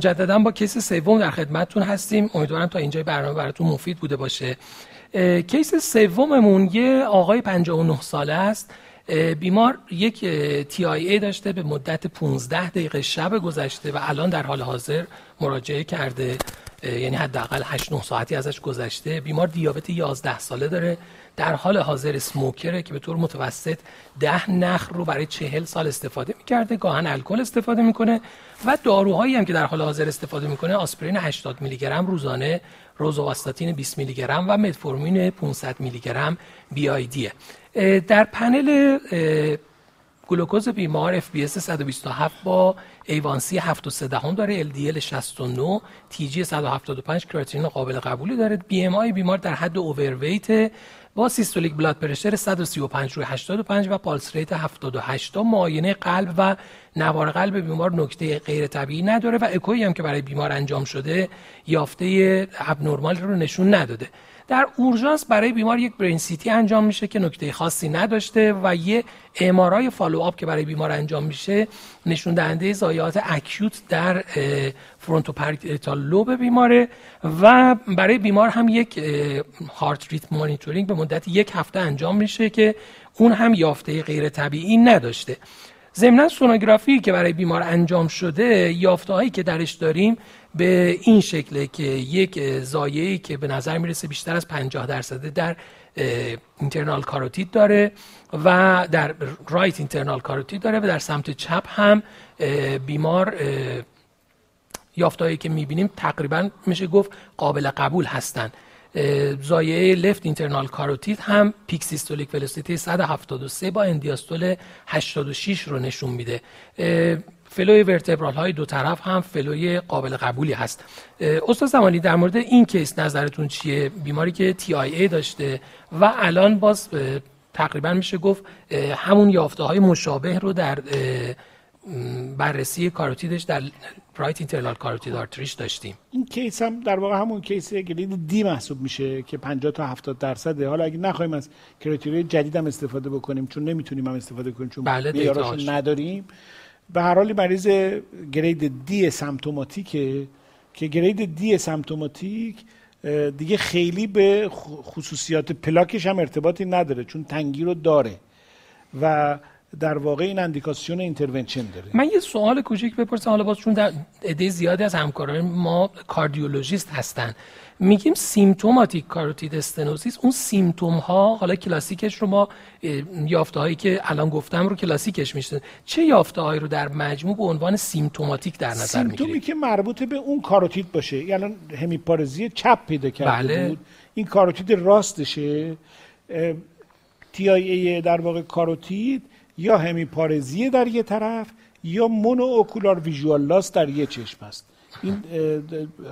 مجددا با case سوم در خدمتتون هستیم. امیدوارم تا اینجای برنامه براتون مفید بوده باشه. case سوممون یه آقای 59 ساله است. بیمار یک TIA داشته به مدت 15 دقیقه شب گذشته و الان در حال حاضر مراجعه کرده. یعنی حداقل 8 9 ساعتی ازش گذشته. بیمار دیابت 11 ساله داره. در حال حاضر smoker ه که به طور متوسط ده نخ رو برای چهل سال استفاده می‌کرده گاهن الکل استفاده می‌کنه و داروهایی هم که در حال حاضر استفاده می‌کنه آسپرین 80 میلی گرم روزانه روزوواستاتین 20 میلی گرم و متفورمین 500 میلی گرم BID ه در پنل گلوکوز بیمار FBS 127 با A1C 7 دهم داره LDL 69 TG 175 کراتینین قابل قبولی داره. BMI بیمار در حد overweight با systolic blood pressure 135 روی 85 و pulse rate 78 78 تا معاینه قلب و نوار قلب بیمار نکته غیر طبیعی نداره و اکویی هم که برای بیمار انجام شده یافته abnormal رو نشون نداده. در اورژانس برای بیمار یک brain CT انجام میشه که نکته خاصی نداشته و یه MRI follow-up که برای بیمار انجام میشه نشون دهنده ضایعات acute در frontoparietal lobe بیماره و برای بیمار هم یک heart rate monitoring به مدت یک هفته انجام میشه که اون هم یافته غیر طبیعی نداشته. ضمن سونوگرافی که برای بیمار انجام شده یافته هایی که درش داریم به این شکله که یک زایعی که به نظر می‌رسه بیشتر از 50 درصد در اینترنال کاروتید داره و در رایت اینترنال کاروتید داره و در سمت چپ هم بیمار یافتهایی که می‌بینیم تقریبا میشه گفت قابل قبول هستند زایه left internal carotid هم peak systolic velocity 173 با end diastole 86 رو نشون میده. flow ی vertebral های دو طرف هم flow ی قابل قبولی هست. استاد زمانی در مورد این case نظرتون چیه؟ بیماری که TIA داشته و الان باز تقریبا میشه گفت همون یافته های مشابه رو در بررسی کاروتیدش در right internal carotid artery ش داشتیم. این case هم در واقع همون case grade D محسوب میشه که 50 تا 70 درصده. حالا اگه نخوایم از criteria ی جدید هم استفاده بکنیم چون نمی‌تونیم هم استفاده کنیم چون بله نداریم. به هر حال مریض grade D symptomatic ه که grade D symptomatic دیگه خیلی به خصوصیات پلاکش هم ارتباطی نداره چون تنگی رو داره و در واقع این اندیکاسیون intervention داره. من یه سوال کوچیک بپرسم حالا باز چون در عده زیادی از همکاران ما کاردیولوژیست هستن میگیم سیمتوماتیک کاروتید استنوزیس. اون سیمتوم ها حالا کلاسیکش رو ما یافته هایی که الان گفتم رو کلاسیکش میشه چه یافته هایی رو در مجموع به عنوان سیمتوماتیک در نظر می‌گیرید؟ سیمتومی که مربوط به اون کاروتید باشه. یعنی همیپارزی چپ پیدا کرده بله. بود. این کاروتید راستشه. تی ای در واقع کاروتید یا همیپارزی در یه طرف یا مونو اوکولار ویژوال لاس در یه چشم است. این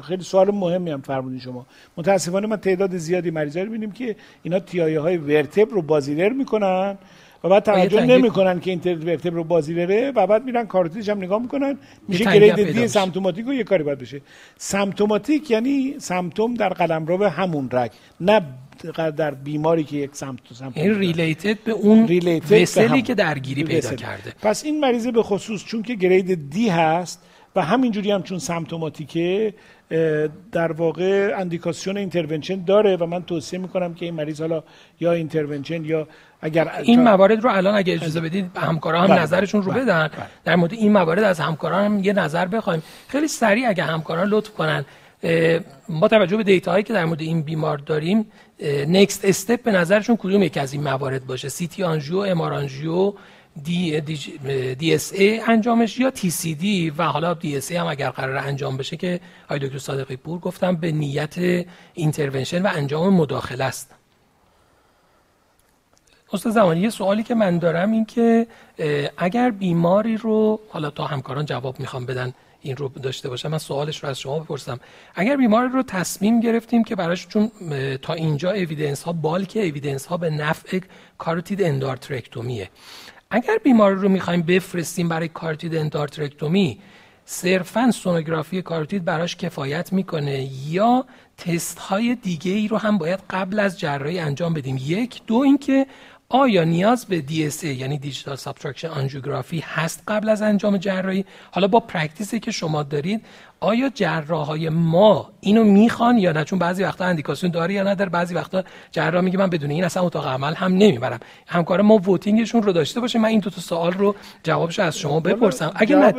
خیلی سوال مهمی هم فرمودین شما. متاسفانه ما تعداد زیادی مریضا رو ببینیم که اینا تیایه های ورتب رو بازیلر می‌کنن و بعد توجه نمی‌کنن که این ورتب رو بازیلره و بعد میرن کاروتیدش هم نگاه می‌کنن. میشه گرید دی سمپتوماتیک و یه کاری باید بشه. سمپتوماتیک یعنی سمپتوم در قلمرو همون رگ نه در بیماری که یک سمت سمت این related به اون vessel ی که درگیری پیدا کرده. پس این مریضه به خصوص چون که grade D هست و همینجوری هم چون symptomatic ه در واقع اندیکاسیون intervention داره و من توصیه می‌کنم که این مریض حالا یا intervention یا اگر این موارد رو الان اگه اجازه بدید همکاران هم بله. نظرشون رو بله. بدن بله. در مورد این موارد از همکاران هم یه نظر بخوایم خیلی سریع اگه همکاران لطف کنن با توجه به data که در مورد این بیمار داریم next step به نظرشون کدوم یکی از این موارد باشه CT آنژیو MR آنژیو ای انجامش یا دی و حالا DSA هم اگر قرار انجام بشه که آقای دکتر صادقی پور گفتم به نیت intervention و انجام مداخله است. استاد زمانی یه سوالی که من دارم این که اگر بیماری رو حالا تا همکاران جواب می‌خوام بدن این رو داشته باشم من سوالش رو از شما بپرسم. اگر بیماری رو تصمیم گرفتیم که براش چون تا اینجا evidence ها bulk evidence ها به نفع carotid endarterectomy ه اگر بیماری رو می‌خوایم بفرستیم برای carotid endarterectomy صرفا سونوگرافی کاروتید براش کفایت می‌کنه یا تست های دیگه ای رو هم باید قبل از جراحی انجام بدیم. یک دو اینکه آیا نیاز به DSA یعنی digital subtraction angiography هست قبل از انجام جراحی؟ حالا با practice ی که شما دارید آیا جراحای ما اینو می‌خوان یا نه؟ چون بعضی وقتا اندیکاسیون داره یا نداره بعضی وقتا جراح میگه من بدون این اصلا اتاق عمل هم نمی‌برم. همکار ما voting شون رو داشته باشه من این دو تا سوال رو جوابش از شما بپرسم. اگه نه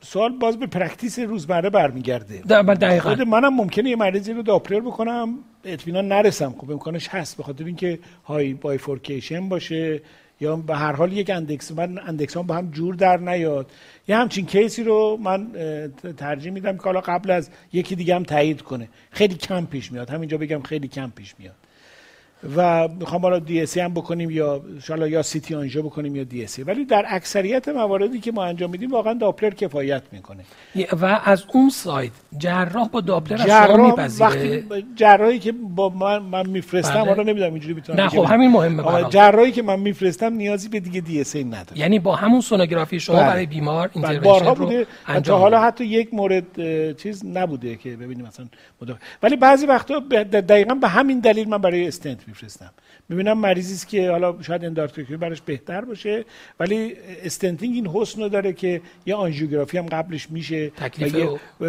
سوال باز به practice روزمره برمیگرده. دقیقاً. خود منم ممکنه یه مریضی رو داپلر بکنم اطمینان نرسم. خب امکانش هست به خاطر اینکه high bifurcation باشه یا به هر حال یک index من index با هم جور در نیاد. یه همچین case ی رو من ترجیح میدم که حالا قبل از یکی دیگه هم تایید کنه. خیلی کم پیش میاد. همینجا بگم خیلی کم پیش میاد. و می‌خوام حالا DSA هم بکنیم یا شالا یا CT آنژیو بکنیم یا دی ولی در اکثریت مواردی که ما انجام میدیم واقعا داپلر کفایت می‌کنه. و از اون side جراح با داپلر از شما میپذیره؟ وقتی جراحی که با من, من میفرستم بله. حالا نمی‌دونم اینجوری می‌تونم نه خب همین مهمه جراحی که من میفرستم نیازی به دیگه DSA نداره. یعنی با همون سونوگرافی شما بله. برای بیمار بله. intervention رو بوده. انجام حالا حتی یک مورد چیز نبوده که ببینیم مثلا ولی بعضی وقتا دقیقا به همین دلیل من برای استنت میفرستم. می‌بینم مریضی است که حالا شاید endarterectomy براش بهتر باشه ولی stenting این حسن رو داره که یه آنژیوگرافی هم قبلش میشه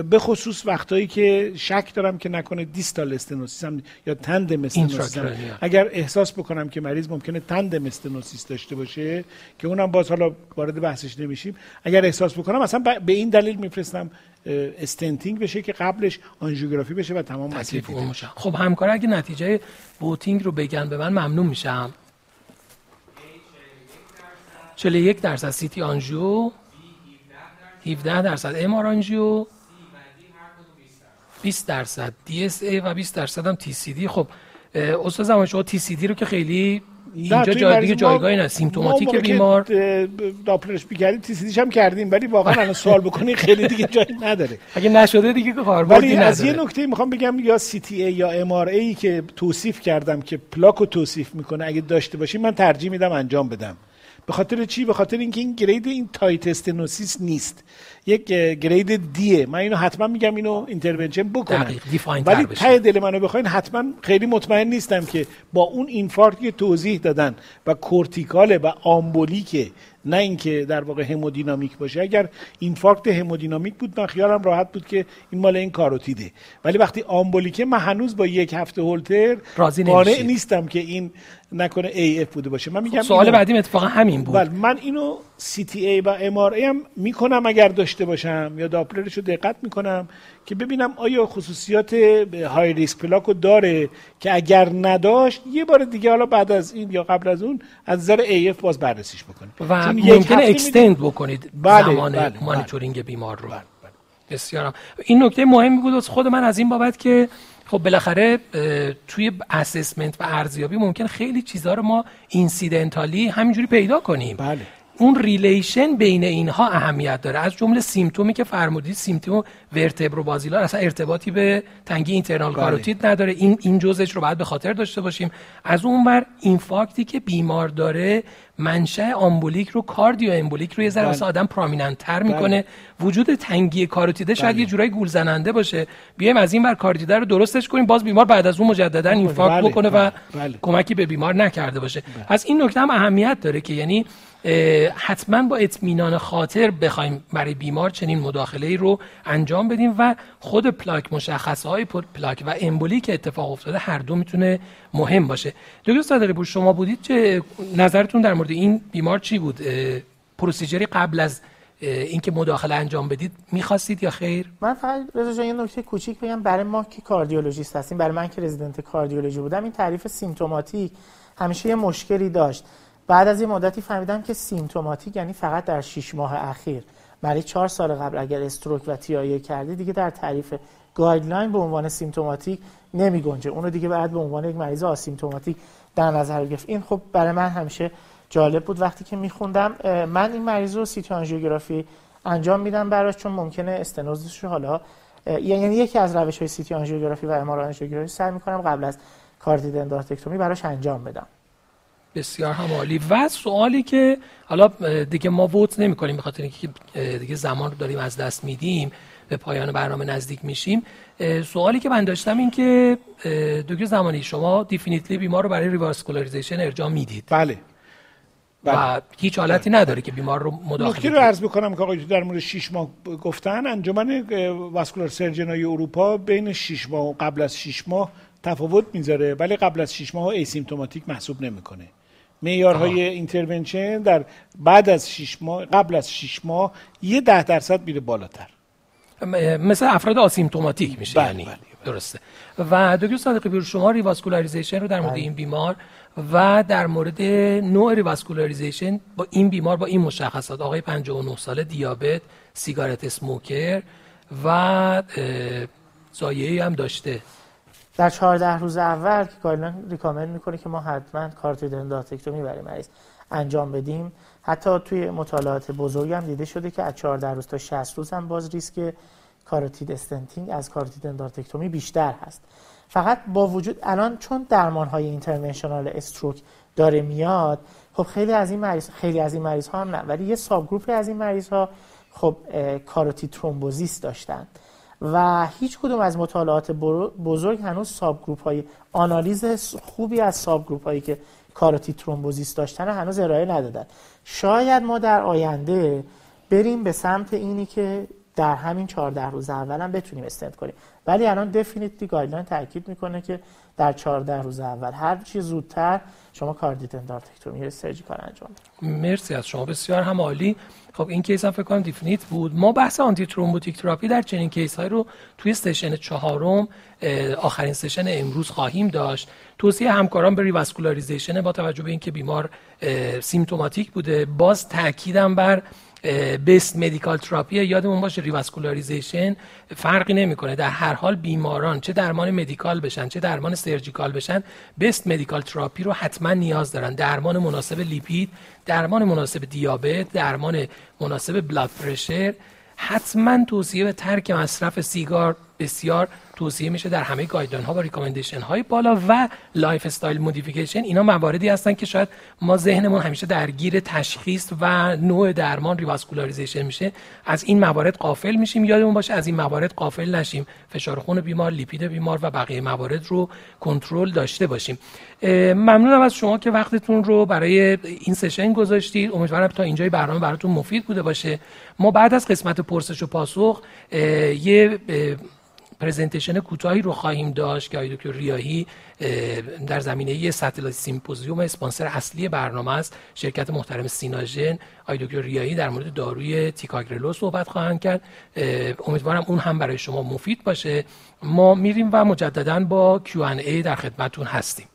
به خصوص وقتایی که شک دارم که نکنه distal stenosis هم یا tandem stenosis اگر احساس بکنم که مریض ممکنه tandem stenosis داشته باشه که اونم باز حالا وارد بحثش نمیشیم اگر احساس بکنم اصلا به این دلیل میفرستم stenting بشه که قبلش آنژیوگرافی بشه و تمام تکلیف اون خب همکار اگه نتیجه voting رو بگن به من ممنون میشم. 41 درصد CT آنژیو 17 درصد MR آنژیو 20 درصد DSA و 20 درصد هم TCD. خب استاد زمان شما TCD رو که خیلی اینجا جای دیگه جایگاهی نه symptomatic بیمار. داپلرش می‌کردیم TCD ش هم کردیم ولی واقعا الان سوال بکنی خیلی دیگه جایی نداره. اگه نشده دیگه کاربردی نداره از یه نکته می‌خوام بگم یا سی تی ای یا ام آر ای که توصیف کردم که پلاک رو توصیف می‌کنه اگه داشته باشیم من ترجیح میدم انجام بدم. به خاطر چی؟ به خاطر اینکه این grade این tight stenosis نیست. یک grade دیه. من اینو حتما میگم اینو intervention بکنم. ولی ته دل منو بخواین حتما خیلی مطمئن نیستم که با اون infarct که توضیح دادن و cortical ه و embolic ه. نه اینکه در واقع hemodynamic باشه. اگر infarct hemodynamic بود من خیالم راحت بود که این مال این کاروتیده ولی وقتی embolic ه من هنوز با یک هفته هولتر مانع نیستم که این نکنه AF بوده باشه. من میگم خب، سوال بعدی اتفاقا همین بود. بله من اینو سی تی ای و ای هم می‌کنم اگر داشته باشم یا داپلرش رو دقت می‌کنم که ببینم آیا خصوصیات high risk plaque و داره که اگر نداشت یه بار دیگه حالا بعد از این یا قبل از اون از نظر AF باز بررسیش بکنیم و ممکنه extend بکنید بله، زمان بله، مانیتورینگ بله. بیمار رو بله، بله. بسیارم این نکته مهمی بود از خود من از این بابت که خب بالاخره توی assessment و ارزیابی ممکن خیلی چیزها رو ما incidentally همینجوری پیدا کنیم بله. اون relation بین اینها اهمیت داره. از جمله symptom ی که فرمودید symptom vertebrobasilar اصلا ارتباطی به تنگی internal بله. کاروتید نداره. این این جزش رو باید به خاطر داشته باشیم. از اون بر infarct ی که بیمار داره منشأ embolic رو cardioembolic رو یه ذره واسه بله. آدم prominent تر بله. می‌کنه. وجود تنگی کاروتیده شاید یه جورایی گول زننده باشه. بیایم از این بر کاروتیده رو درستش کنیم. باز بیمار بعد از اون مجددا infarct بکنه و کمکی به بیمار نکرده باشه. از این نکته هم اهمیت داره که یعنی حتما با اطمینان خاطر بخوایم برای بیمار چنین مداخله ای رو انجام بدیم و خود پلاک مشخصه های پلاک و امبولی که اتفاق افتاده هر دو می‌تونه مهم باشه. دکتر صادقی شما بودید چه نظرتون در مورد این بیمار چی بود؟ پروسیجری قبل از اینکه مداخله انجام بدید می‌خواستید یا خیر؟ من فقط رضا یه نکته کوچیک بگم. برای ما که کاردیولوژیست هستیم برای من که رزیدنت کاردیولوژی بودم این تعریف سیمتوماتیک همیشه یه مشکلی داشت. بعد از یه مدتی فهمیدم که symptomatic یعنی فقط در 6 ماه اخیر. برای 4 سال قبل اگر stroke و TIA کردی دیگه در تعریف guideline به عنوان symptomatic نمی گنجه اونو دیگه بعد به عنوان یک مریض asymptomatic در نظر گرفت. این خب برای من همیشه جالب بود وقتی که میخوندم من این مریض رو CT آنژیوگرافی انجام میدم براش چون ممکنه استنوزش رو حالا یعنی یکی از روش های CT آنژیوگرافی و MR آنژیوگرافی سعی می‌کنم قبل از carotid endarterectomy براش انجام بدم. بسیار هم عالی و سوالی که حالا دیگه ما vote نمی کنیم بخاطر اینکه دیگه زمان رو داریم از دست میدیم به پایان برنامه نزدیک میشیم. سوالی که من داشتم این که دکتر زمانی شما definitely بیمار رو برای revascularization ارجاع می‌دید. بله. و هیچ حالتی بله. نداره که بیمار رو مداخله نکته رو عرض بکنم که آقای در مورد 6 ماه گفتن انجمن vascular surgeon ای اروپا بین 6 ماه و قبل از 6 ماه تفاوت می‌ذاره ولی قبل از 6 ماه asymptomatic محسوب نمی‌کنه معیارهای intervention در بعد از 6 ماه قبل از 6 ماه یه ده درصد میره بالاتر مثل افراد asymptomatic میشه بله یعنی بله. درسته و دکتر صادقی بیر شما revascularization رو در مورد بله. این بیمار و در مورد نوع revascularization با این بیمار با این مشخصات آقای 59 ساله دیابت سیگارت اسموکر و زایعه هم داشته. در 14 روز اول که guideline recommend می‌کنه که ما حتما carotid endarterectomy برای مریض انجام بدیم. حتی توی مطالعات بزرگ هم دیده شده که از 14 روز تا 60 روز هم باز ریسک carotid stenting از carotid endarterectomy بیشتر هست. فقط با وجود الان چون درمان های interventional stroke داره میاد خب خیلی از این مریض خیلی از این مریض ها هم نه ولی یه subgroup ی از این مریض ها خب carotid thrombosis داشتن. و هیچ کدوم از مطالعات بزرگ هنوز subgroup های آنالیز خوبی از subgroup هایی که carotid thrombosis داشتن هنوز ارائه ندادن. شاید ما در آینده بریم به سمت اینی که در همین 14 روز اول هم بتونیم استنت کنیم. ولی الان definitely guideline تاکید می‌کنه که در 14 روز اول هر چی زودتر شما carotid endarterectomy surgical انجام مرسی از شما بسیار هم عالی. خب این case هم فکر کنم definite بود. ما بحث antithrombotic therapy در چنین case های رو توی session چهارم آخرین session امروز خواهیم داشت. توصیه همکاران به revascularization با توجه به اینکه بیمار symptomatic بوده باز تاکیدم بر best medical therapy یادمون باشه revascularization فرقی نمی‌کنه. در هر حال بیماران چه درمان medical بشن چه درمان surgical بشن best medical therapy رو حتما نیاز دارن. درمان مناسب lipid درمان مناسب دیابت درمان مناسب blood pressure حتما توصیه به ترک مصرف سیگار بسیار توصیه میشه در همه guideline ها و recommendation های بالا و lifestyle modification. اینا مواردی هستن که شاید ما ذهنمون همیشه درگیر تشخیص و نوع درمان revascularization میشه. از این موارد غافل میشیم. یادمون باشه از این موارد غافل نشیم. فشار خون بیمار lipid بیمار و بقیه موارد رو کنترل داشته باشیم. ممنونم از شما که وقتتون رو برای این session گذاشتید. امیدوارم تا اینجای برنامه براتون مفید بوده باشه. ما بعد از قسمت پرسش و پاسخ یه presentation کوتاهی رو خواهیم داشت که آقای دکتر ریاهی در زمینه یه satellite symposium اسپانسر اصلی برنامه است. شرکت محترم سیناژن. آقای دکتر ریاهی در مورد داروی ticagrelor صحبت خواهند کرد. امیدوارم اون هم برای شما مفید باشه. ما میریم و مجددا با Q&A در خدمتون هستیم.